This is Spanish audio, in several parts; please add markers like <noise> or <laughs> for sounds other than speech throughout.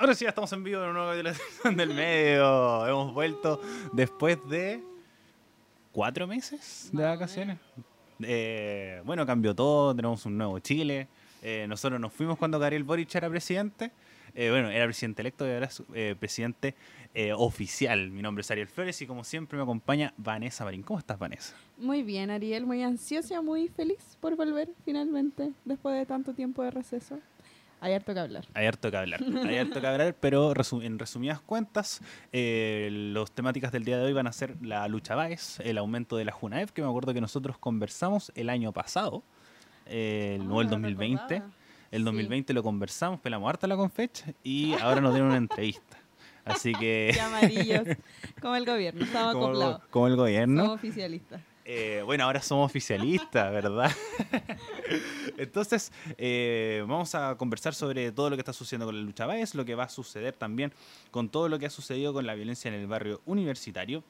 Ahora sí, ya estamos en vivo en una nueva televisión del medio. Hemos vuelto después de cuatro meses de vacaciones. Eh, bueno, cambió todo, tenemos un nuevo Chile. Eh, nosotros nos fuimos cuando Gabriel Boric era presidente. Eh, bueno, era presidente electo y ahora es eh, presidente oficial. Mi nombre es Ariel Flores y como siempre me acompaña Vanessa Marín. ¿Cómo estás, Vanessa? Muy bien, Ariel, muy ansiosa, muy feliz por volver finalmente, después de tanto tiempo de receso. Hay harto que hablar. Hay harto que hablar, hay harto que hablar, pero resu- en resumidas cuentas, eh, las temáticas del día de hoy van a ser la lucha Baez, el aumento de la Junaev, que me acuerdo que nosotros conversamos el año pasado, eh, no Ah, el no 2020. recordaba. El Sí. 2020 lo conversamos, pelamos harta la confecha y <laughs> ahora nos dieron una entrevista. Así que, Y amarillos, <laughs> como el gobierno, estamos como, acoplados. como el gobierno, Somos oficialistas. Eh, bueno, ahora somos oficialistas, ¿verdad? <laughs> Entonces, eh, vamos a conversar sobre todo lo que está sucediendo con la lucha Baez, lo que va a suceder también con todo lo que ha sucedido con la violencia en el barrio universitario.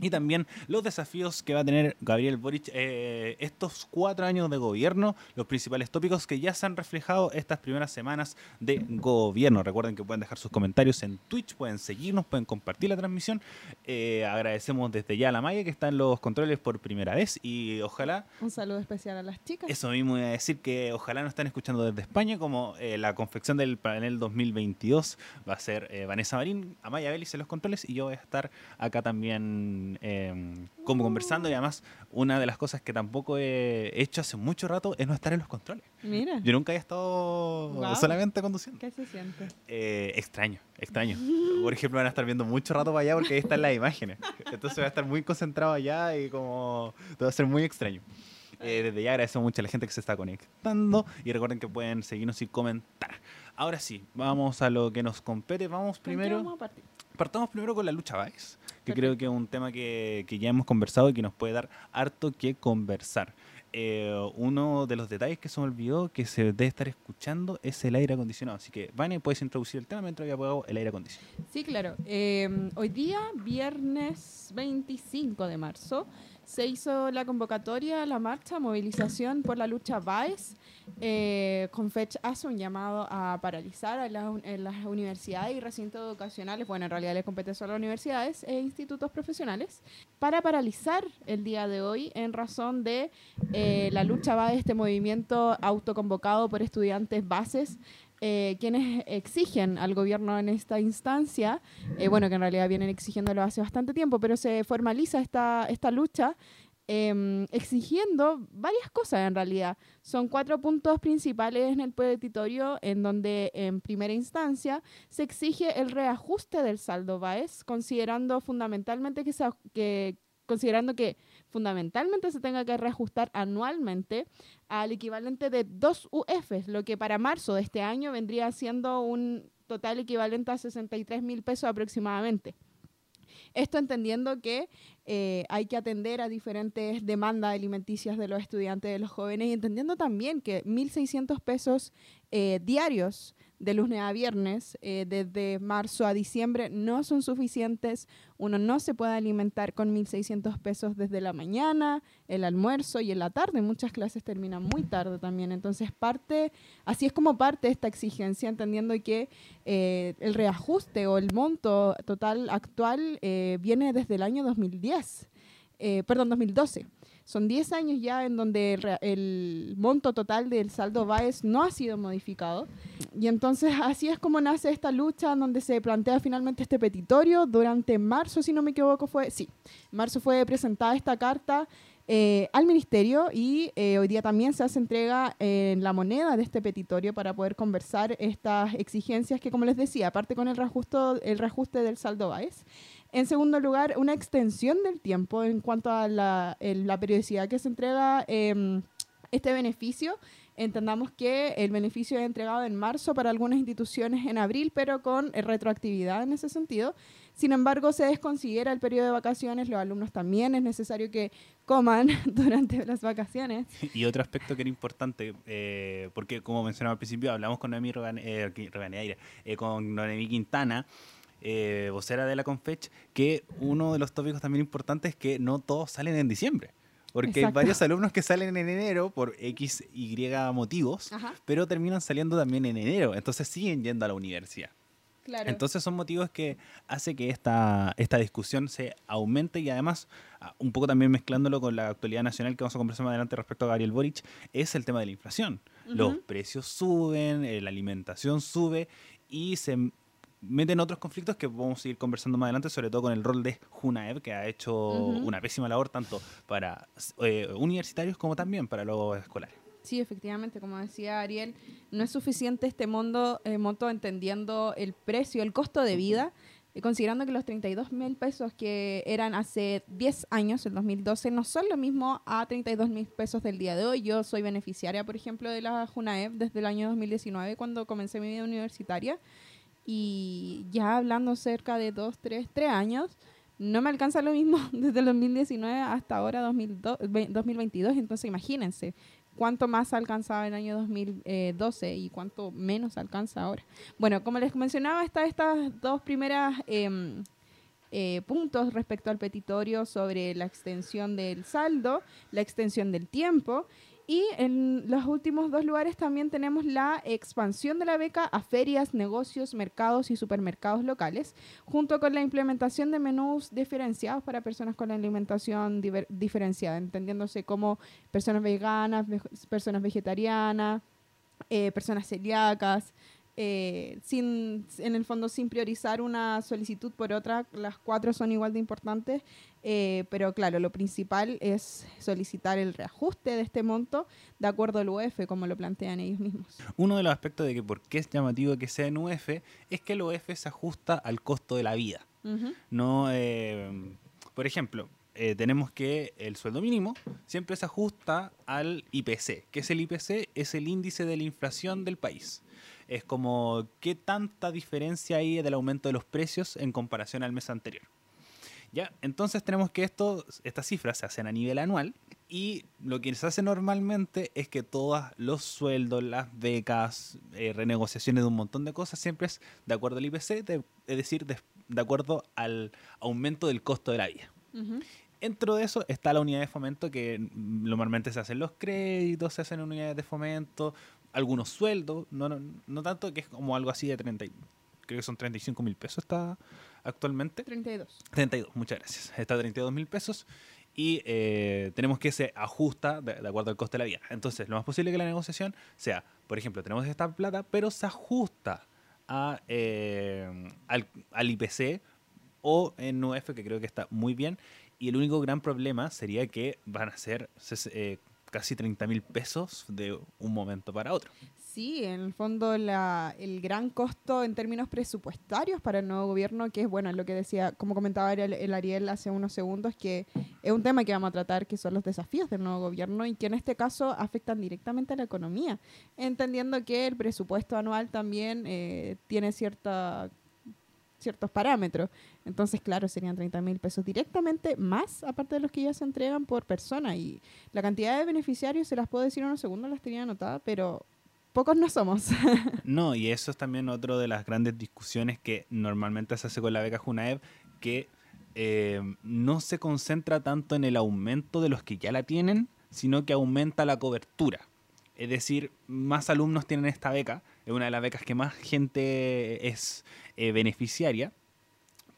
Y también los desafíos que va a tener Gabriel Boric eh, estos cuatro años de gobierno, los principales tópicos que ya se han reflejado estas primeras semanas de gobierno. Recuerden que pueden dejar sus comentarios en Twitch, pueden seguirnos, pueden compartir la transmisión. Eh, agradecemos desde ya a la Maya que está en los controles por primera vez y ojalá Un saludo especial a las chicas. eso mismo iba a decir que ojalá nos estén escuchando desde España, como eh, la confección del panel 2022 va a ser eh, Vanessa Marín, Amaya Vélez en los controles y yo voy a estar acá también eh, como conversando y además una de las cosas que tampoco he hecho hace mucho rato es no estar en los controles. Mira, Yo nunca había estado solamente conduciendo. ¿qué se siente? Eh, extraño, extraño. Por ejemplo, van a estar viendo mucho rato para allá porque ahí están las imágenes. Entonces voy a estar muy concentrado allá y como todo va a ser muy extraño. Eh, desde ya agradecemos mucho a la gente que se está conectando y recuerden que pueden seguirnos y comentar. Ahora sí, vamos a lo que nos compete. Vamos ¿Con qué primero, vamos a partir? Partamos primero con la lucha Baez, que Perfecto. creo que es un tema que, que ya hemos conversado y que nos puede dar harto que conversar. Eh, uno de los detalles que se me olvidó que se debe estar escuchando es el aire acondicionado. Así que, Vane, puedes introducir el tema mientras yo apago el aire acondicionado. Sí, claro. Eh, hoy día, viernes 25 de marzo, se hizo la convocatoria, la marcha, movilización por la lucha BAES. Eh, Confech hace un llamado a paralizar a en las universidades y recintos educacionales, bueno, en realidad les compete solo a las universidades e institutos profesionales, para paralizar el día de hoy en razón de eh, la lucha BAES, este movimiento autoconvocado por estudiantes bases eh, quienes exigen al gobierno en esta instancia, eh, bueno, que en realidad vienen exigiéndolo hace bastante tiempo, pero se formaliza esta, esta lucha em, exigiendo varias cosas en realidad. Son cuatro puntos principales en el petitorio en donde en primera instancia se exige el reajuste del saldo BAES, considerando fundamentalmente que, se, que considerando que fundamentalmente se tenga que reajustar anualmente al equivalente de dos UFs, lo que para marzo de este año vendría siendo un total equivalente a 63 mil pesos aproximadamente. Esto entendiendo que eh, hay que atender a diferentes demandas alimenticias de los estudiantes, de los jóvenes, y entendiendo también que 1.600 pesos eh, diarios de lunes a viernes, eh, desde marzo a diciembre, no son suficientes. Uno no se puede alimentar con 1.600 pesos desde la mañana, el almuerzo y en la tarde. Muchas clases terminan muy tarde también. Entonces, parte, así es como parte esta exigencia, entendiendo que eh, el reajuste o el monto total actual eh, viene desde el año 2010, eh, perdón, 2012. Son 10 años ya en donde el, monto total del saldo BAES no ha sido modificado. Y entonces así es como nace esta lucha en donde se plantea finalmente este petitorio. Durante marzo, si no me equivoco, fue, sí, marzo fue presentada esta carta eh, al ministerio y eh, hoy día también se hace entrega en la moneda de este petitorio para poder conversar estas exigencias que, como les decía, aparte con el reajusto, el reajuste del saldo BAES. En segundo lugar, una extensión del tiempo en cuanto a la, el- la periodicidad que se entrega em, este beneficio. Entendamos que el beneficio es entregado en marzo para algunas instituciones en abril, pero con eh, retroactividad en ese sentido. Sin embargo, se desconsidera el periodo de vacaciones. Los alumnos también es necesario que coman <laughs> durante las vacaciones. Y otro aspecto que era importante, eh, porque como mencionaba al principio, hablamos con Noemí Rogan- eh, Roganeira, eh, con Noemí Quintana, eh, vocera de la Confech, que uno de los tópicos también importantes es que no todos salen en diciembre. Porque hay varios alumnos que salen en enero por X, Y motivos, Ajá. pero terminan saliendo también en enero. Entonces siguen yendo a la universidad. Claro. Entonces son motivos que hace que esta, esta discusión se aumente y además, ah, un poco también mezclándolo con la actualidad nacional que vamos a conversar más adelante respecto a Gabriel Boric, es el tema de la inflación. Los precios suben, eh, la alimentación sube y se meten otros conflictos que vamos a ir conversando más adelante, sobre todo con el rol de Junaev, que ha hecho Ujú. una pésima labor tanto para eh, universitarios como también para los escolares. Sí, efectivamente, como decía Ariel, no es suficiente este mundo, eh, monto entendiendo el precio, el costo de vida, eh, considerando que los 32 mil pesos que eran hace 10 años, el 2012, no son lo mismo a 32 mil pesos del día de hoy. Yo soy beneficiaria, por ejemplo, de la JUNAEP desde el año 2019, cuando comencé mi vida universitaria, y ya hablando cerca de 2, 3, 3 años, no me alcanza lo mismo <laughs> desde el 2019 hasta ahora 2002 ve- 2022, entonces imagínense cuánto más alcanzaba en el año 2012 y cuánto menos alcanza ahora. Bueno, como les mencionaba, está estas dos primeras em, eh, puntos respecto al petitorio sobre la extensión del saldo, la extensión del tiempo. Y en los últimos dos lugares también tenemos la expansión de la beca a ferias, negocios, mercados y supermercados locales, junto con la implementación de menús diferenciados para personas con la alimentación diferenciada, entendiéndose como personas veganas, personas vegetarianas, eh, personas celíacas, eh, sin, en el fondo sin priorizar una solicitud por otra, las cuatro son igual de importantes, eh, pero claro, lo principal es solicitar el reajuste de este monto de acuerdo al UEF, como lo plantean ellos mismos. Uno de los aspectos de que por qué es llamativo que sea en UF es que el UF se ajusta al costo de la vida. No, eh, por ejemplo, eh, tenemos que el sueldo mínimo siempre se ajusta al IPC. ¿Qué es el IPC? Es el índice de la inflación del país. Es como qué tanta diferencia hay del aumento de los precios en comparación al mes anterior. ¿Ya? Entonces tenemos que esto, estas cifras se hacen a nivel anual y lo que se hace normalmente es que todos los sueldos, las becas, eh, renegociaciones de un montón de cosas siempre es de acuerdo al IPC, de- es decir, de, de acuerdo al aumento del costo de la vida. Dentro de eso está la unidad de fomento que normalmente se hacen los créditos, se hacen unidades de fomento, algunos sueldos, no, no, no tanto que es como algo así de 30, y- creo que son 35 mil pesos está actualmente. 32. 32, muchas gracias. Está a 32 mil pesos y eh, tenemos que se ajusta de, de acuerdo al coste de la vida. Entonces, lo más posible que la negociación sea, por ejemplo, tenemos esta plata, pero se ajusta a, eh, al, al IPC o en UF, que creo que está muy bien. Y el único gran problema sería que van a ser eh, casi 30 mil pesos de un momento para otro. Sí, en el fondo la, el gran costo en términos presupuestarios para el nuevo gobierno, que es bueno, lo que decía, como comentaba el, el Ariel hace unos segundos, que es un tema que vamos a tratar, que son los desafíos del nuevo gobierno y que en este caso afectan directamente a la economía, entendiendo que el presupuesto anual también eh, tiene cierta ciertos parámetros. Entonces, claro, serían 30 mil pesos directamente más, aparte de los que ya se entregan por persona. Y la cantidad de beneficiarios, se las puedo decir en unos segundos, las tenía anotada, pero pocos no somos. <laughs> No, y eso es también otro de las grandes discusiones que normalmente se hace con la beca Junaev, que eh, no se concentra tanto en el aumento de los que ya la tienen, sino que aumenta la cobertura. Es decir, más alumnos tienen esta beca, es una de las becas que más gente es eh, beneficiaria,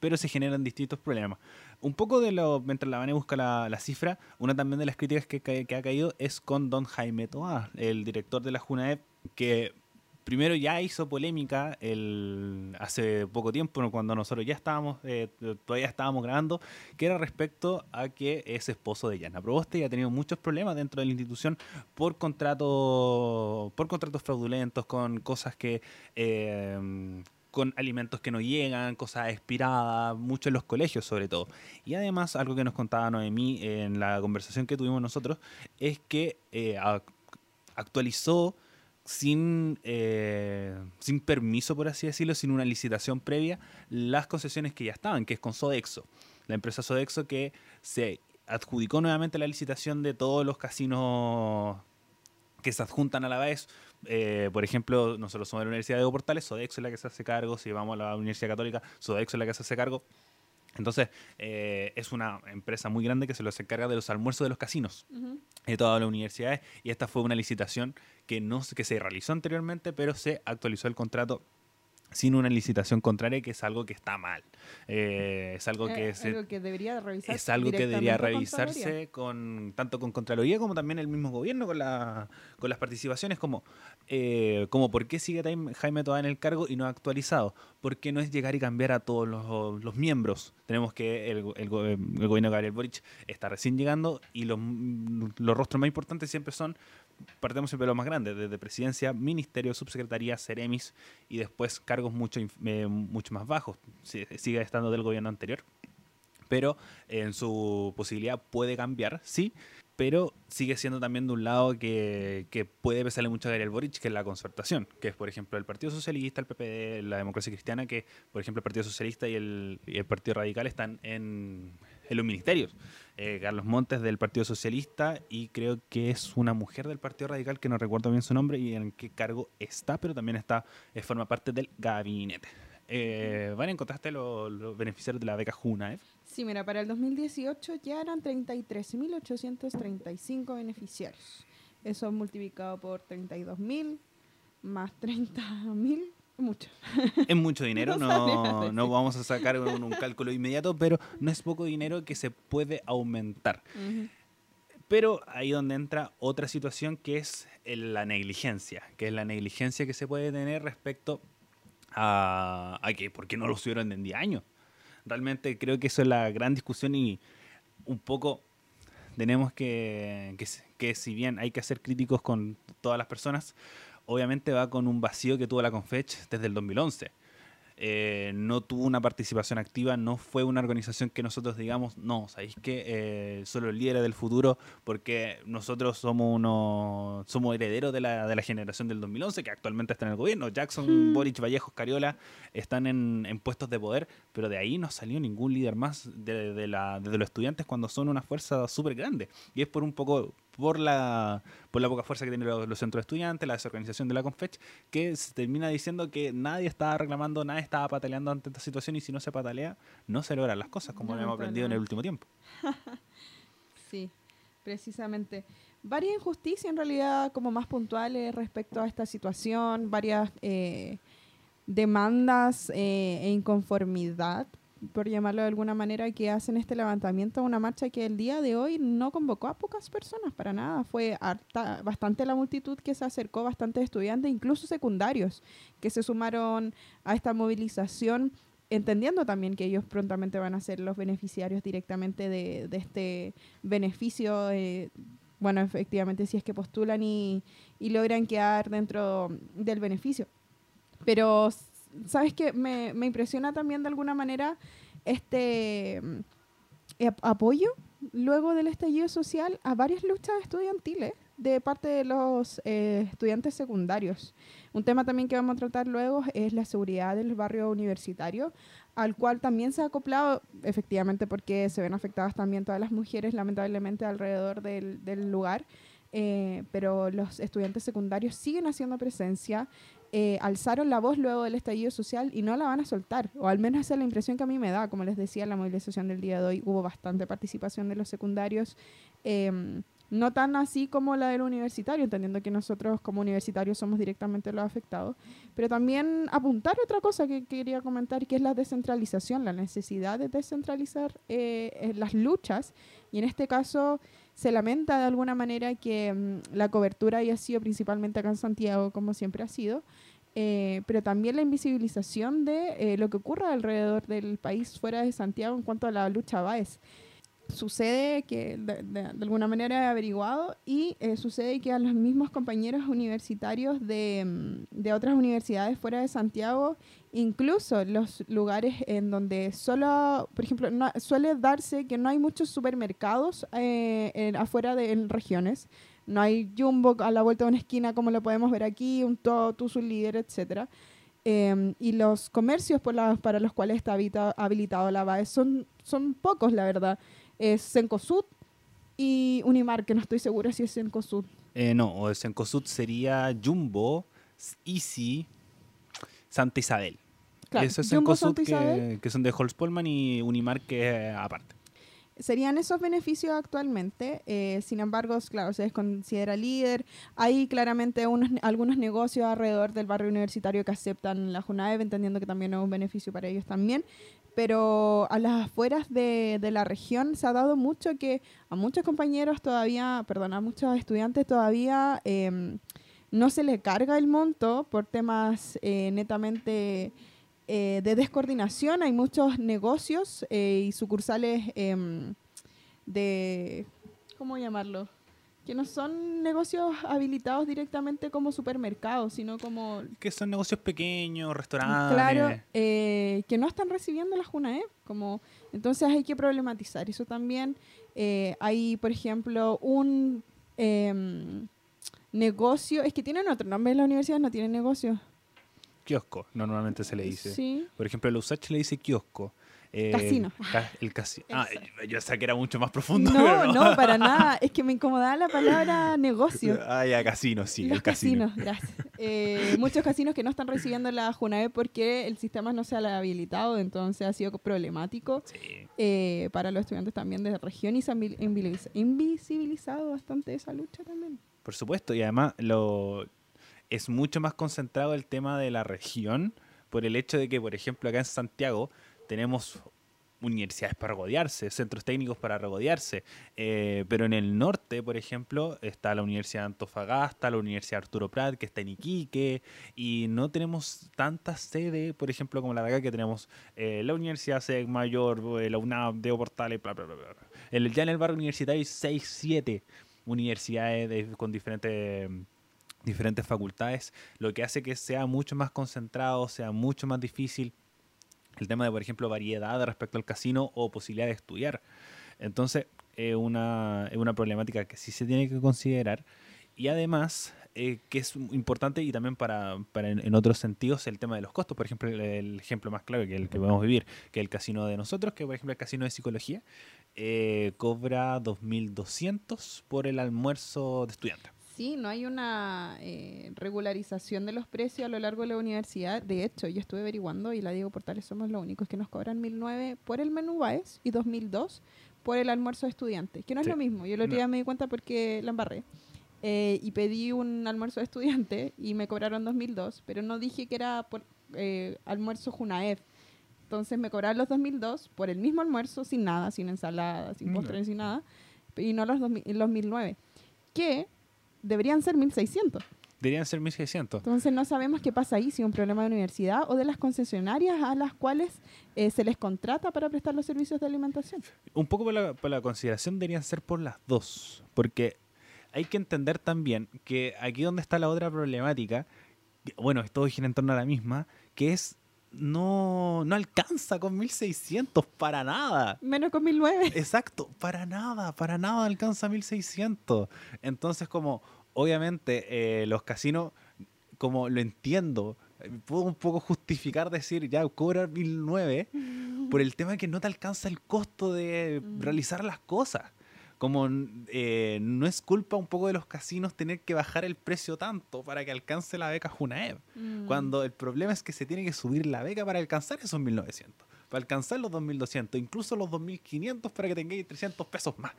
pero se generan distintos problemas. Un poco de lo, mientras la Vane busca la, cifra, una también de las críticas que, ha caído es con don Jaime Toá, el director de la Junaep, que primero ya hizo polémica el, hace poco tiempo, cuando nosotros ya estábamos, eh, todavía estábamos grabando, que era respecto a que es esposo de Yana Proboste y ha tenido muchos problemas dentro de la institución por contrato, por contratos fraudulentos, con cosas que eh, con alimentos que no llegan, cosas expiradas, mucho en los colegios sobre todo. Y además, algo que nos contaba Noemí en la conversación que tuvimos nosotros, es que eh, ac- actualizó sin, eh, sin permiso, por así decirlo, sin una licitación previa, las concesiones que ya estaban, que es con Sodexo. La empresa Sodexo que se adjudicó nuevamente la licitación de todos los casinos que se adjuntan a la vez. Eh, por ejemplo, nosotros somos de la Universidad de Portales, Sodexo es la que se hace cargo, si vamos a la Universidad Católica, Sodexo es la que se hace cargo. Entonces, eh, es una empresa muy grande que se los encarga de los almuerzos de los casinos de todas las universidades y esta fue una licitación que no que se realizó anteriormente pero se actualizó el contrato sin una licitación contraria, que es algo que está mal. Eh, es algo que, Eh, algo que debería revisarse. es algo que debería revisarse con tanto con Contraloría como también el mismo gobierno con, la, con las participaciones como, eh, como por qué sigue Jaime todavía en el cargo y no ha actualizado. Porque no es llegar y cambiar a todos los, los miembros. Tenemos que el, el el gobierno de Gabriel Boric está recién llegando y los, los rostros más importantes siempre son, partemos siempre de más grandes, desde presidencia, ministerio, subsecretaría, seremis y después cargos mucho, eh, mucho más bajos. Si- sigue estando del gobierno anterior pero en su posibilidad puede cambiar, sí, pero sigue siendo también de un lado que, que puede pesarle mucho a Gabriel Boric, que es la concertación, que es, por ejemplo, el Partido Socialista, el PPD, la Democracia Cristiana, que, por ejemplo, el Partido Socialista y el, y el Partido Radical están en, en los ministerios. Eh, Carlos Montes del Partido Socialista y creo que es una mujer del Partido Radical, que no recuerdo bien su nombre y en qué cargo está, pero también está, eh, forma parte del gabinete. Eh, ¿Van encontraste los, los beneficiarios de la beca Junaev? Sí, mira, para el 2018 ya eran 33.835 beneficiarios. Eso multiplicado por 32.000 más 30.000, mucho. Es mucho dinero, <laughs> No vamos a sacar un, un cálculo inmediato, pero no es poco dinero que se puede aumentar. Pero ahí donde entra otra situación que es la negligencia, que es la negligencia que se puede tener respecto a, a que por qué no lo subieron en 10 años. Realmente creo que eso es la gran discusión y un poco tenemos que, que, que si bien hay que ser críticos con todas las personas, obviamente va con un vacío que tuvo la Confech desde el 2011. Eh, no tuvo una participación activa, no fue una organización que nosotros digamos, no, ¿sabéis que eh, son los líderes del futuro porque nosotros somos uno, somos herederos de la, de la generación del 2011 que actualmente está en el gobierno. Jackson, Hmm. Boric, Vallejos, Cariola están en, en puestos de poder, pero de ahí no salió ningún líder más de, de la, de los estudiantes cuando son una fuerza súper grande. Y es por un poco por la, por la poca fuerza que tienen los, los centros de estudiantes, la desorganización de la Confech, que se termina diciendo que nadie estaba reclamando, nadie estaba pataleando ante esta situación y si no se patalea, no se logran las cosas, como hemos aprendido en el último tiempo. <laughs> Sí, precisamente. Varias injusticias en realidad como más puntuales respecto a esta situación, varias eh, demandas eh, e inconformidad, por llamarlo de alguna manera, que hacen este levantamiento una marcha que el día de hoy no convocó a pocas personas para nada. Fue harta, bastante la multitud que se acercó, bastantes estudiantes, incluso secundarios, que se sumaron a esta movilización entendiendo también que ellos prontamente van a ser los beneficiarios directamente de, este beneficio, eh, bueno, efectivamente si es que postulan y, y logran quedar dentro del beneficio. Pero, ¿sabes qué? Me, me impresiona también de alguna manera este ap- apoyo luego del estallido social a varias luchas estudiantiles de parte de los eh, estudiantes secundarios. Un tema también que vamos a tratar luego es la seguridad del barrio universitario, al cual también se ha acoplado, efectivamente, porque se ven afectadas también todas las mujeres, lamentablemente, alrededor del, del lugar. Eh, pero los estudiantes secundarios siguen haciendo presencia, eh, alzaron la voz luego del estallido social y no la van a soltar, o al menos esa es la impresión que a mí me da. Como les decía, la movilización del día de hoy hubo bastante participación de los secundarios. em, no tan así como la del universitario, entendiendo que nosotros como universitarios somos directamente los afectados, pero también apuntar otra cosa que quería comentar, que es la descentralización, la necesidad de descentralizar eh, eh, las luchas, y en este caso se lamenta de alguna manera que mm, la cobertura haya sido principalmente acá en Santiago, como siempre ha sido, eh, pero también la invisibilización de eh, lo que ocurre alrededor del país fuera de Santiago en cuanto a la lucha BAES sucede que de, de- de alguna manera he averiguado y eh, sucede que a los mismos compañeros universitarios de, mm, de otras universidades fuera de Santiago, incluso los lugares en donde solo, por ejemplo, no- suele darse que no hay muchos supermercados eh, en- afuera de en regiones. No hay Jumbo a la vuelta de una esquina como lo podemos ver aquí, un Totus, un líder, etcétera. Em, y los comercios por la- para los cuales está habita- habilitado la BAE son, son pocos, la verdad es Cencosud y Unimar, que no estoy segura si es Cencosud. Eh, no, o Sencosud sería Jumbo, Easy, Santa Isabel. Claro, Eso es Isabel. que, que son de Holzpolman y Unimar que es aparte. serían esos beneficios actualmente. Eh, sin embargo, claro, se considera líder. Hay claramente unos, algunos negocios alrededor del barrio universitario que aceptan la JUNAEV, entendiendo que también es un beneficio para ellos también. Pero a las afueras de, de la región se ha dado mucho que a muchos compañeros todavía, perdón, a muchos estudiantes todavía em, no se le carga el monto por temas eh, netamente eh, de descoordinación. Hay muchos negocios eh, y sucursales em, de, ¿cómo llamarlo? Que no son negocios habilitados directamente como supermercados, sino como... Que son negocios pequeños, restaurantes. Claro, eh, que no están recibiendo la JUNAE. Como, entonces hay que problematizar eso también. hay, por ejemplo, un em, negocio, es que tienen otro nombre en la universidad, no tienen negocio kiosco, normalmente se le dice. Sí. Por ejemplo, el USACH le dice kiosco. Eh, casino. el casino. Ah, yo sé que era mucho más profundo. No, no, para nada. Es que me incomodaba la palabra <laughs> negocio. Ah, ya, casino, sí. Los casinos, gracias. Eh, muchos casinos que no están recibiendo la JUNAE porque el sistema no se ha habilitado, entonces ha sido problemático eh, para los estudiantes también de la región y se han invisibilizado bastante esa lucha también. Por supuesto, y además lo es mucho más concentrado el tema de la región por el hecho de que, por ejemplo, acá en Santiago tenemos universidades para regodearse, centros técnicos para regodearse, eh, pero en el norte, por ejemplo, está la Universidad de Antofagasta, la Universidad Arturo Prat, que está en Iquique, y no tenemos tantas sedes, por ejemplo, como la de acá, que tenemos eh, la Universidad SEC Mayor, eh, la UNAM, Deo Portales, bla, bla, bla, bla. ya en el barrio universitario hay 6, 7 universidades con diferentes diferentes facultades, lo que hace que sea mucho más concentrado, sea mucho más difícil el tema de, por ejemplo, variedad respecto al casino o posibilidad de estudiar. Entonces, es una, una problemática que sí se tiene que considerar. Y además, eh, que es importante y también para, en, otros sentidos el tema de los costos. Por ejemplo, el, ejemplo más clave que el que podemos vivir, que el casino de nosotros, que por ejemplo el casino de psicología, eh, cobra 2.200 por el almuerzo de estudiante. Sí, no hay una eh, regularización de los precios a lo largo de la universidad. De hecho, yo estuve averiguando y la Diego Portales somos los únicos que nos cobran 1.009 por el menú BAES y 2.002 por el almuerzo de estudiante, que no es lo mismo. Yo el otro día me di cuenta porque la embarré. Eh, y pedí un almuerzo de estudiante y me cobraron 2002, pero no dije que era por eh, almuerzo Junaef. Entonces me cobraron los 2002 por el mismo almuerzo, sin nada, sin ensalada, sin postre, sin nada, y no los, los 1009. Que deberían ser 1600. Deberían ser 1600. Entonces no sabemos qué pasa ahí, si es un problema de universidad o de las concesionarias a las cuales eh, se les contrata para prestar los servicios de alimentación. Un poco por la, por la consideración deberían ser por las dos, porque hay que entender también que aquí donde está la otra problemática, bueno, todo gira en torno a la misma, que es no, no alcanza con 1600 para nada. Menos con 1009. Exacto, para nada, para nada alcanza 1600. Entonces, como obviamente eh, los casinos, como lo entiendo, puedo un poco justificar decir, ya, cobrar 1009 <laughs> por el tema de que no te alcanza el costo de mm. realizar las cosas como eh, no es culpa un poco de los casinos tener que bajar el precio tanto para que alcance la beca Junaev, mm. cuando el problema es que se tiene que subir la beca para alcanzar esos 1900, para alcanzar los 2200, incluso los 2500 para que tengáis 300 pesos más.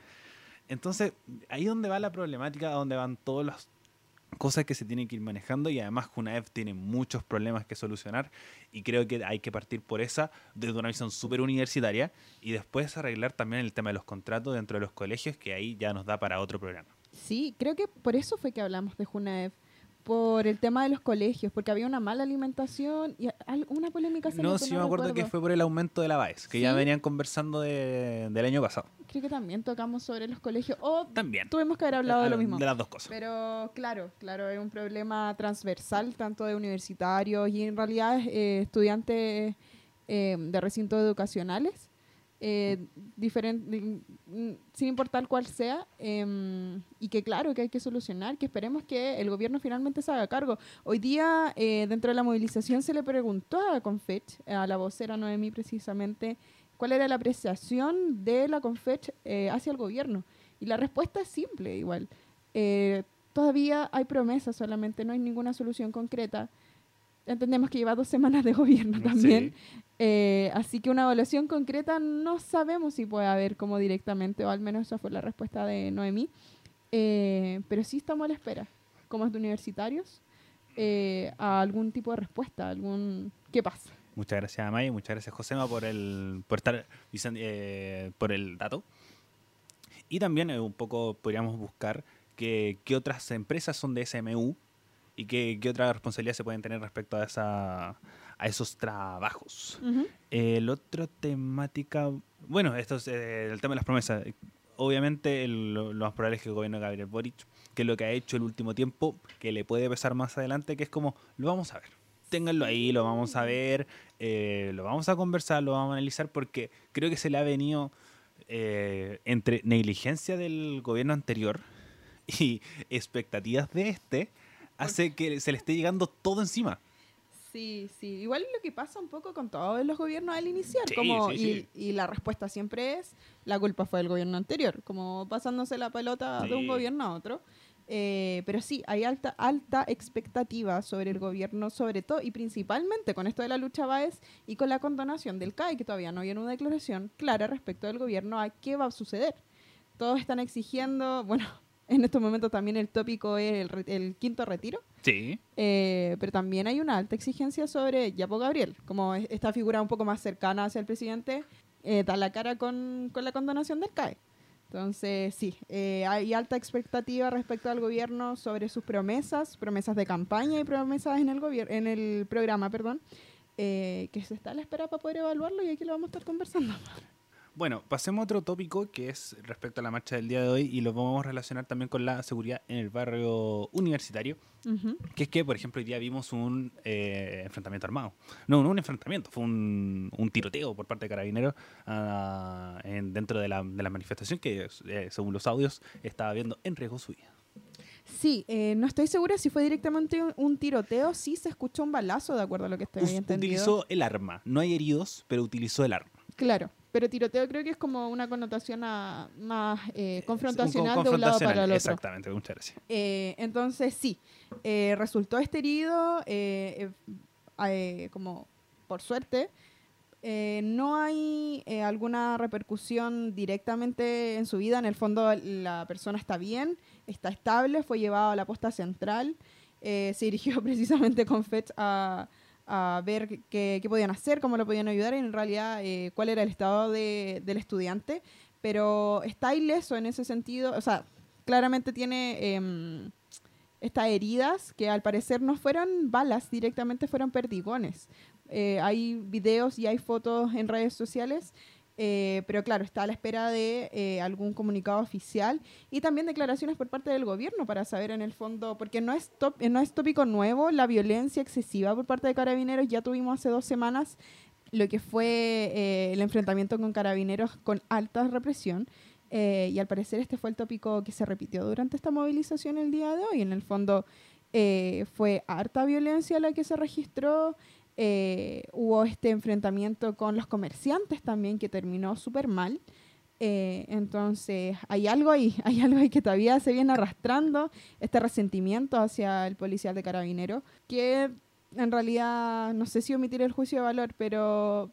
Entonces, ahí es donde va la problemática, donde van todos los cosas que se tienen que ir manejando y además Junaev tiene muchos problemas que solucionar y creo que hay que partir por esa desde una visión súper universitaria y después arreglar también el tema de los contratos dentro de los colegios que ahí ya nos da para otro programa. Sí, creo que por eso fue que hablamos de Junaev por el tema de los colegios, porque había una mala alimentación y una polémica. No, sí, me acuerdo que fue por el aumento de la BAES, que ya venían conversando del año pasado. Creo que también tocamos sobre los colegios. O también. Tuvimos que haber hablado de lo mismo. De las dos cosas. Pero claro, claro, es un problema transversal, tanto de universitarios y en realidad eh, estudiantes eh, de recintos educacionales eh, diferente, sin importar cuál sea, em, y que claro, que hay que solucionar, que esperemos que el gobierno finalmente se haga cargo. Hoy día, eh, dentro de la movilización, se le preguntó a Confech, a la vocera Noemí precisamente, cuál era la apreciación de la Confech eh, hacia el gobierno. Y la respuesta es simple, igual. Eh, todavía hay promesas solamente, no hay ninguna solución concreta. Entendemos que lleva dos semanas de gobierno también. Eh, así que una evaluación concreta no sabemos si puede haber como directamente, o al menos esa fue la respuesta de Noemí. Eh, pero sí estamos a la espera, como universitarios, eh, a algún tipo de respuesta, algún qué pasa. Muchas gracias, Amay. Muchas gracias, Josema, por el por estar eh, por el dato. Y también eh, un poco podríamos buscar qué otras empresas son de SMU y qué, qué otra responsabilidad se pueden tener respecto a, esa, a esos trabajos. El otro temática, bueno, esto es eh, el tema de las promesas. Obviamente lo, más probable es que el gobierno de Gabriel Boric, que es lo que ha hecho el último tiempo, que le puede pesar más adelante, que es como, lo vamos a ver ténganlo ahí, lo vamos a ver, eh, lo vamos a conversar, lo vamos a analizar, porque creo que se le ha venido eh, entre negligencia del gobierno anterior y expectativas de este, hace que se le esté llegando todo encima. Sí, sí. Igual lo que pasa un poco con todos los gobiernos al iniciar. como, y, y, la respuesta siempre es, la culpa fue del gobierno anterior, como pasándose la pelota de un gobierno a otro. Eh, pero sí, hay alta, alta expectativa sobre el gobierno, sobre todo y principalmente con esto de la lucha Baez y con la condonación del CAE, que todavía no viene una declaración clara respecto del gobierno a qué va a suceder. Todos están exigiendo, <laughs> bueno, en estos momentos también el tópico es el, quinto retiro. Sí. Eh, pero también hay una alta exigencia sobre Yapo Gabriel, como esta figura un poco más cercana hacia el presidente, eh, da la cara con, con la condonación del CAE. Entonces, sí, eh, hay alta expectativa respecto al gobierno sobre sus promesas, promesas de campaña y promesas en el, en el programa, perdón, eh, que se está a la espera para poder evaluarlo y aquí lo vamos a estar conversando. Bueno, pasemos a otro tópico que es respecto a la marcha del día de hoy y lo vamos a relacionar también con la seguridad en el barrio universitario, que es que, por ejemplo, hoy día vimos un eh, enfrentamiento armado. No, no un enfrentamiento, fue un, tiroteo por parte de carabineros ah, dentro de la, manifestación que, eh, según los audios, estaba viendo en riesgo su vida. Sí, eh, no estoy segura si fue directamente un, tiroteo, sí se escuchó un balazo, de acuerdo a lo que estoy entendiendo. Utilizó el arma, no hay heridos, pero utilizó el arma. Claro, pero tiroteo creo que es como una connotación más eh, confrontacional de un lado para el otro. Exactamente, muchas gracias. Eh, entonces, sí, eh, resultó este herido, como por suerte, no hay alguna repercusión directamente en su vida. En el fondo, la persona está bien, está estable, fue llevado a la posta central. se <laughs> dirigió precisamente con FETS a a ver qué, podían hacer, cómo lo podían ayudar y en realidad eh, cuál era el estado del estudiante. Pero está ileso en ese sentido, o sea, claramente tiene em, estas heridas que al parecer no fueron balas, directamente fueron perdigones. Eh, hay videos y hay fotos en redes sociales eh, pero claro, está a la espera de eh, algún comunicado oficial y también declaraciones por parte del gobierno para saber en el fondo, porque no es, top, no es tópico nuevo la violencia excesiva por parte de carabineros, ya tuvimos hace dos semanas lo que fue eh, el enfrentamiento con carabineros con alta represión. y al parecer este fue el tópico que se repitió durante esta movilización el día de hoy. En el fondo fue harta violencia la que se registró, eh, hubo este enfrentamiento con los comerciantes también que terminó súper mal. Eh, entonces, hay algo ahí, <laughs> hay algo ahí que todavía se viene arrastrando, este resentimiento hacia el policial de carabinero, que en realidad, no sé si omitir el juicio de valor, pero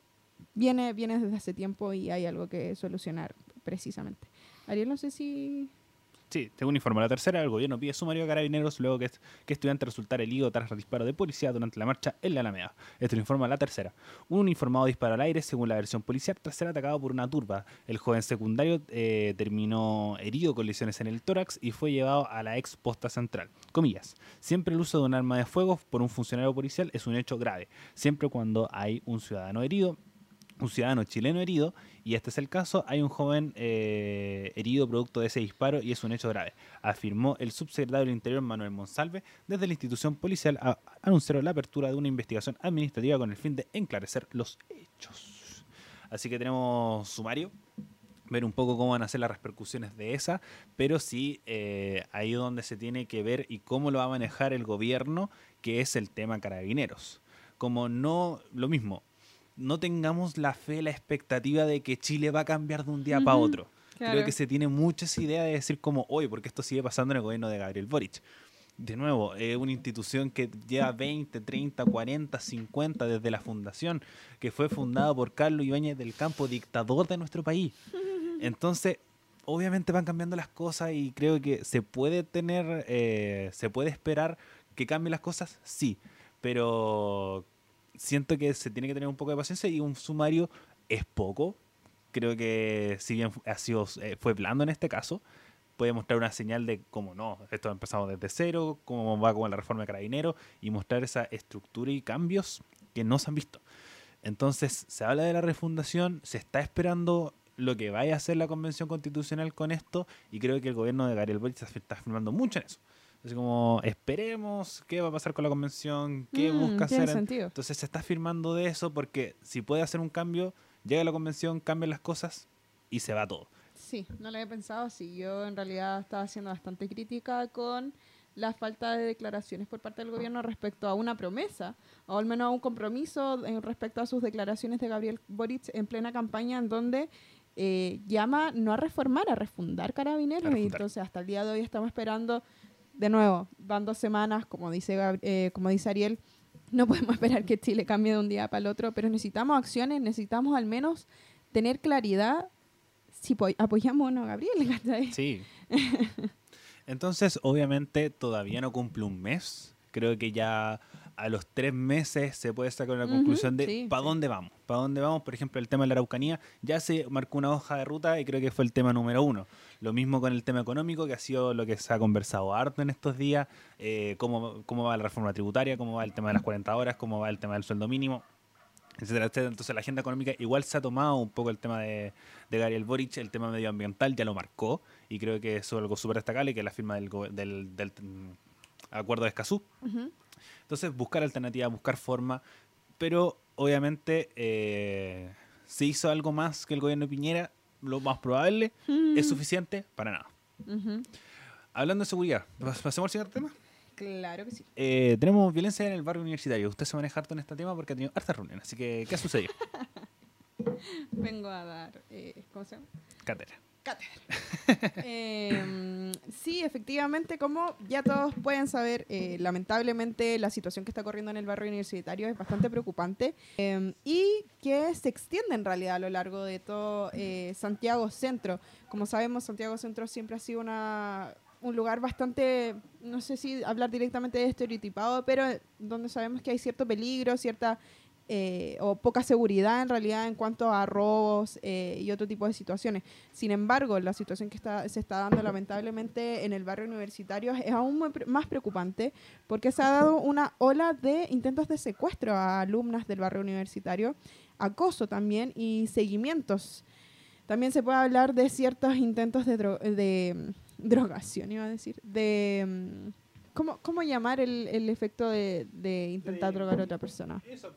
viene, viene desde hace tiempo y hay algo que solucionar precisamente. Ariel, no sé si Sí, según informa la tercera, el gobierno pide sumario a carabineros luego que, estudiante resultara herido tras disparo de policía durante la marcha en la Alameda. Esto lo informa la tercera. Un uniformado disparó al aire, según la versión policial, tras ser atacado por una turba. El joven secundario eh, terminó herido con lesiones en el tórax y fue llevado a la ex posta central. Comillas. Siempre el uso de un arma de fuego por un funcionario policial es un hecho grave. Siempre cuando hay un ciudadano herido, un ciudadano chileno herido, y este es el caso, hay un joven eh, herido producto de ese disparo y es un hecho grave, afirmó el subsecretario del Interior Manuel Monsalve. Desde la institución policial anunciaron la apertura de una investigación administrativa con el fin de enclarecer los hechos. Así que tenemos sumario, ver un poco cómo van a ser las repercusiones de esa, pero sí eh, ahí donde se tiene que ver y cómo lo va a manejar el gobierno, que es el tema carabineros. Como no, lo mismo, no tengamos la fe, la expectativa de que Chile va a cambiar de un día para otro. Creo que se tiene mucha esa idea de decir como, oye, porque esto sigue pasando en el gobierno de Gabriel Boric. de nuevo, es una institución que lleva 20, 30, 40, 50 desde la fundación, que fue fundada por Carlos Ibáñez del Campo, dictador de nuestro país. Entonces, obviamente van cambiando las cosas y creo que se puede tener, eh, se puede esperar que cambien las cosas, sí, pero siento que se tiene que tener un poco de paciencia y un sumario es poco. Creo que si bien ha sido, eh, fue blando en este caso, puede mostrar una señal de cómo no, esto ha empezado desde cero, cómo va con la reforma de Carabinero y mostrar esa estructura y cambios que no se han visto. Entonces, se habla de la refundación, se está esperando lo que vaya a hacer la convención constitucional con esto y creo que el gobierno de Gabriel Boric está firmando mucho en eso. Así como, esperemos qué va a pasar con la convención, qué Mm, busca hacer. sentido. Entonces se está firmando de eso porque si puede hacer un cambio, llega la convención, cambian las cosas y se va todo. Sí, no lo había pensado así. Yo en realidad estaba siendo bastante crítica con la falta de declaraciones por parte del gobierno respecto a una promesa, o al menos a un compromiso en respecto a sus declaraciones de Gabriel Boric en plena campaña en donde eh, llama no a reformar, a refundar carabineros. A Y refundar. entonces hasta el día de hoy estamos esperando, de nuevo, van dos semanas, como dice, eh, como dice Ariel, no podemos <laughs> esperar que Chile cambie de un día para el otro, pero necesitamos acciones, necesitamos al menos tener claridad si po- apoyamos o no a Gabriel. ¿cachai? Sí. Entonces, obviamente, todavía no cumple un mes. Creo que ya a los tres meses se puede sacar una conclusión de sí, para sí. dónde vamos. Para dónde vamos, por ejemplo, el tema de la Araucanía ya se marcó una hoja de ruta y creo que fue el tema número uno. Lo mismo con el tema económico, que ha sido lo que se ha conversado harto en estos días. eh, cómo, cómo va la reforma tributaria, cómo va el tema de las 40 horas, cómo va el tema del sueldo mínimo etcétera, etcétera. Entonces la agenda económica igual se ha tomado un poco el tema de, de Gabriel Boric, el tema medioambiental ya lo marcó y creo que eso es algo súper destacable, que es la firma del, del, del, mm, acuerdo de Escazú. Entonces buscar alternativas, buscar forma, pero obviamente eh, se hizo algo más que el gobierno de Piñera, lo más probable, es suficiente para nada. Hablando de seguridad, pas- pasemos al siguiente tema. Claro que sí. Eh, tenemos violencia en el barrio universitario. Usted se maneja harto en este tema porque ha tenido hartas reuniones. Así que, ¿qué ha sucedido? <laughs> Vengo a dar, eh, ¿cómo se llama? Cátedra. Cátedra. <laughs> Em, sí, efectivamente, como ya todos pueden saber, eh, lamentablemente la situación que está corriendo en el barrio universitario es bastante preocupante em, y que se extiende en realidad a lo largo de todo eh, Santiago Centro. Como sabemos, Santiago Centro siempre ha sido una, un lugar bastante, no sé si hablar directamente de estereotipado, pero donde sabemos que hay cierto peligro, cierta eh, o poca seguridad en realidad en cuanto a robos eh, y otro tipo de situaciones. Sin embargo, la situación que está, se está dando lamentablemente en el barrio universitario es aún más preocupante porque se ha dado una ola de intentos de secuestro a alumnas del barrio universitario, acoso también y seguimientos. También se puede hablar de ciertos intentos de, dro- de mm, <laughs> drogación, iba a decir, de... mm, ¿Cómo, cómo llamar el, el efecto de, de intentar De- drogar a otra persona? Eso,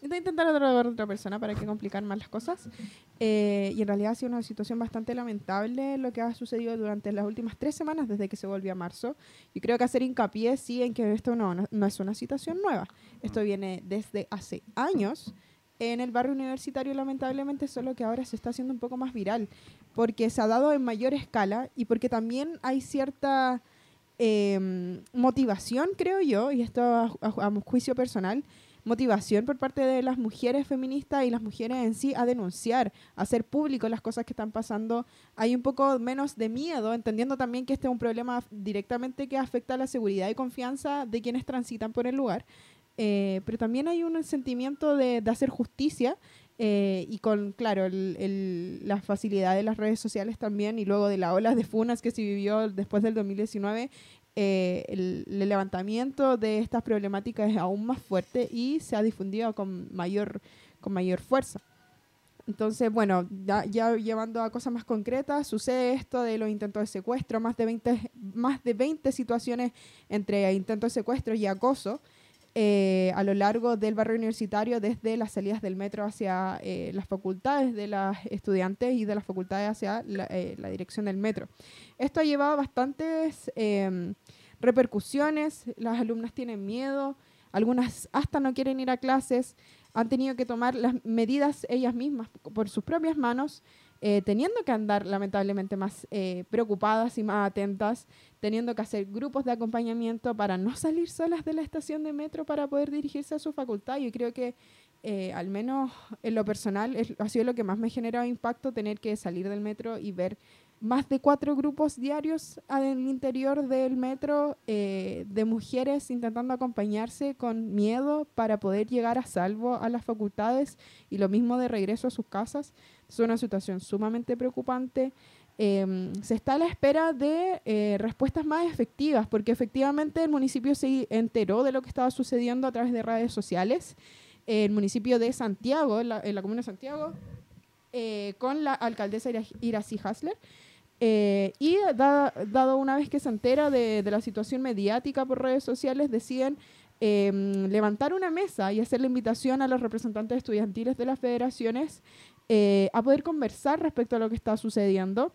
drogar a de intentar drogar a otra persona para que complicar más las cosas. Eh, y en realidad ha sido una situación bastante lamentable lo que ha sucedido durante las últimas tres semanas desde que se volvió a marzo. Y creo que hacer hincapié sí en que esto no, no, no es una situación nueva. Esto viene desde hace años en el barrio universitario lamentablemente, solo que ahora se está haciendo un poco más viral, porque se ha dado en mayor escala y porque también hay cierta eh, motivación, creo yo, y esto a, a- a juicio personal, motivación por parte de las mujeres feministas y las mujeres en sí a denunciar, a hacer público las cosas que están pasando. Hay un poco menos de miedo, entendiendo también que este es un problema directamente que afecta a la seguridad y confianza de quienes transitan por el lugar. Eh, pero también hay un sentimiento de, hacer justicia eh, y con, claro, el, el- la facilidad de las redes sociales también y luego de la ola de funas que se vivió después del 2019, eh, el, levantamiento de estas problemáticas es aún más fuerte y se ha difundido con mayor, con mayor fuerza. Entonces, bueno, ya, ya llevando a cosas más concretas, sucede esto de los intentos de secuestro, más de 20, más de 20 situaciones entre intentos de secuestro y acoso eh, a lo largo del barrio universitario, desde las salidas del metro hacia eh, las facultades de las estudiantes y de las facultades hacia la, eh, la dirección del metro. Esto ha llevado bastantes em, repercusiones, las alumnas tienen miedo, algunas hasta no quieren ir a clases, han tenido que tomar las medidas ellas mismas por sus propias manos eh, teniendo que andar lamentablemente más eh, preocupadas y más atentas, teniendo que hacer grupos de acompañamiento para no salir solas de la estación de metro para poder dirigirse a su facultad. Yo creo que eh, al menos en lo personal ha sido lo que más me ha generado impacto tener que salir del metro y ver más de cuatro grupos diarios al interior del metro de mujeres intentando acompañarse con miedo para poder llegar a salvo a las facultades y lo mismo de regreso a sus casas. Es una situación sumamente preocupante. Em, se está a la espera de eh, respuestas más efectivas, porque efectivamente el municipio se enteró de lo que estaba sucediendo a través de redes sociales. el municipio de Santiago, en la, comuna de Santiago, eh, con la alcaldesa Iracy Hasler, eh, y dado una vez que se entera de, la situación mediática por redes sociales, deciden em, levantar una mesa y hacer la invitación a los representantes estudiantiles de las federaciones eh, a poder conversar respecto a lo que está sucediendo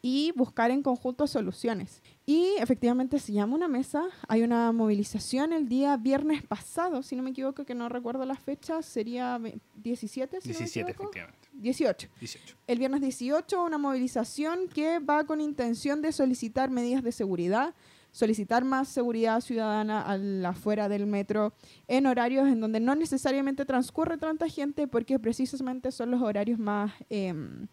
y buscar en conjunto soluciones. Y efectivamente se llama una mesa, hay una movilización el día viernes pasado, si no me equivoco, que no recuerdo la fecha, sería 17, 17, efectivamente. 18. 18. El viernes 18, una movilización que va con intención de solicitar medidas de seguridad, solicitar más seguridad ciudadana al afuera del metro en horarios en donde no necesariamente transcurre tanta gente porque precisamente son los horarios más... Em,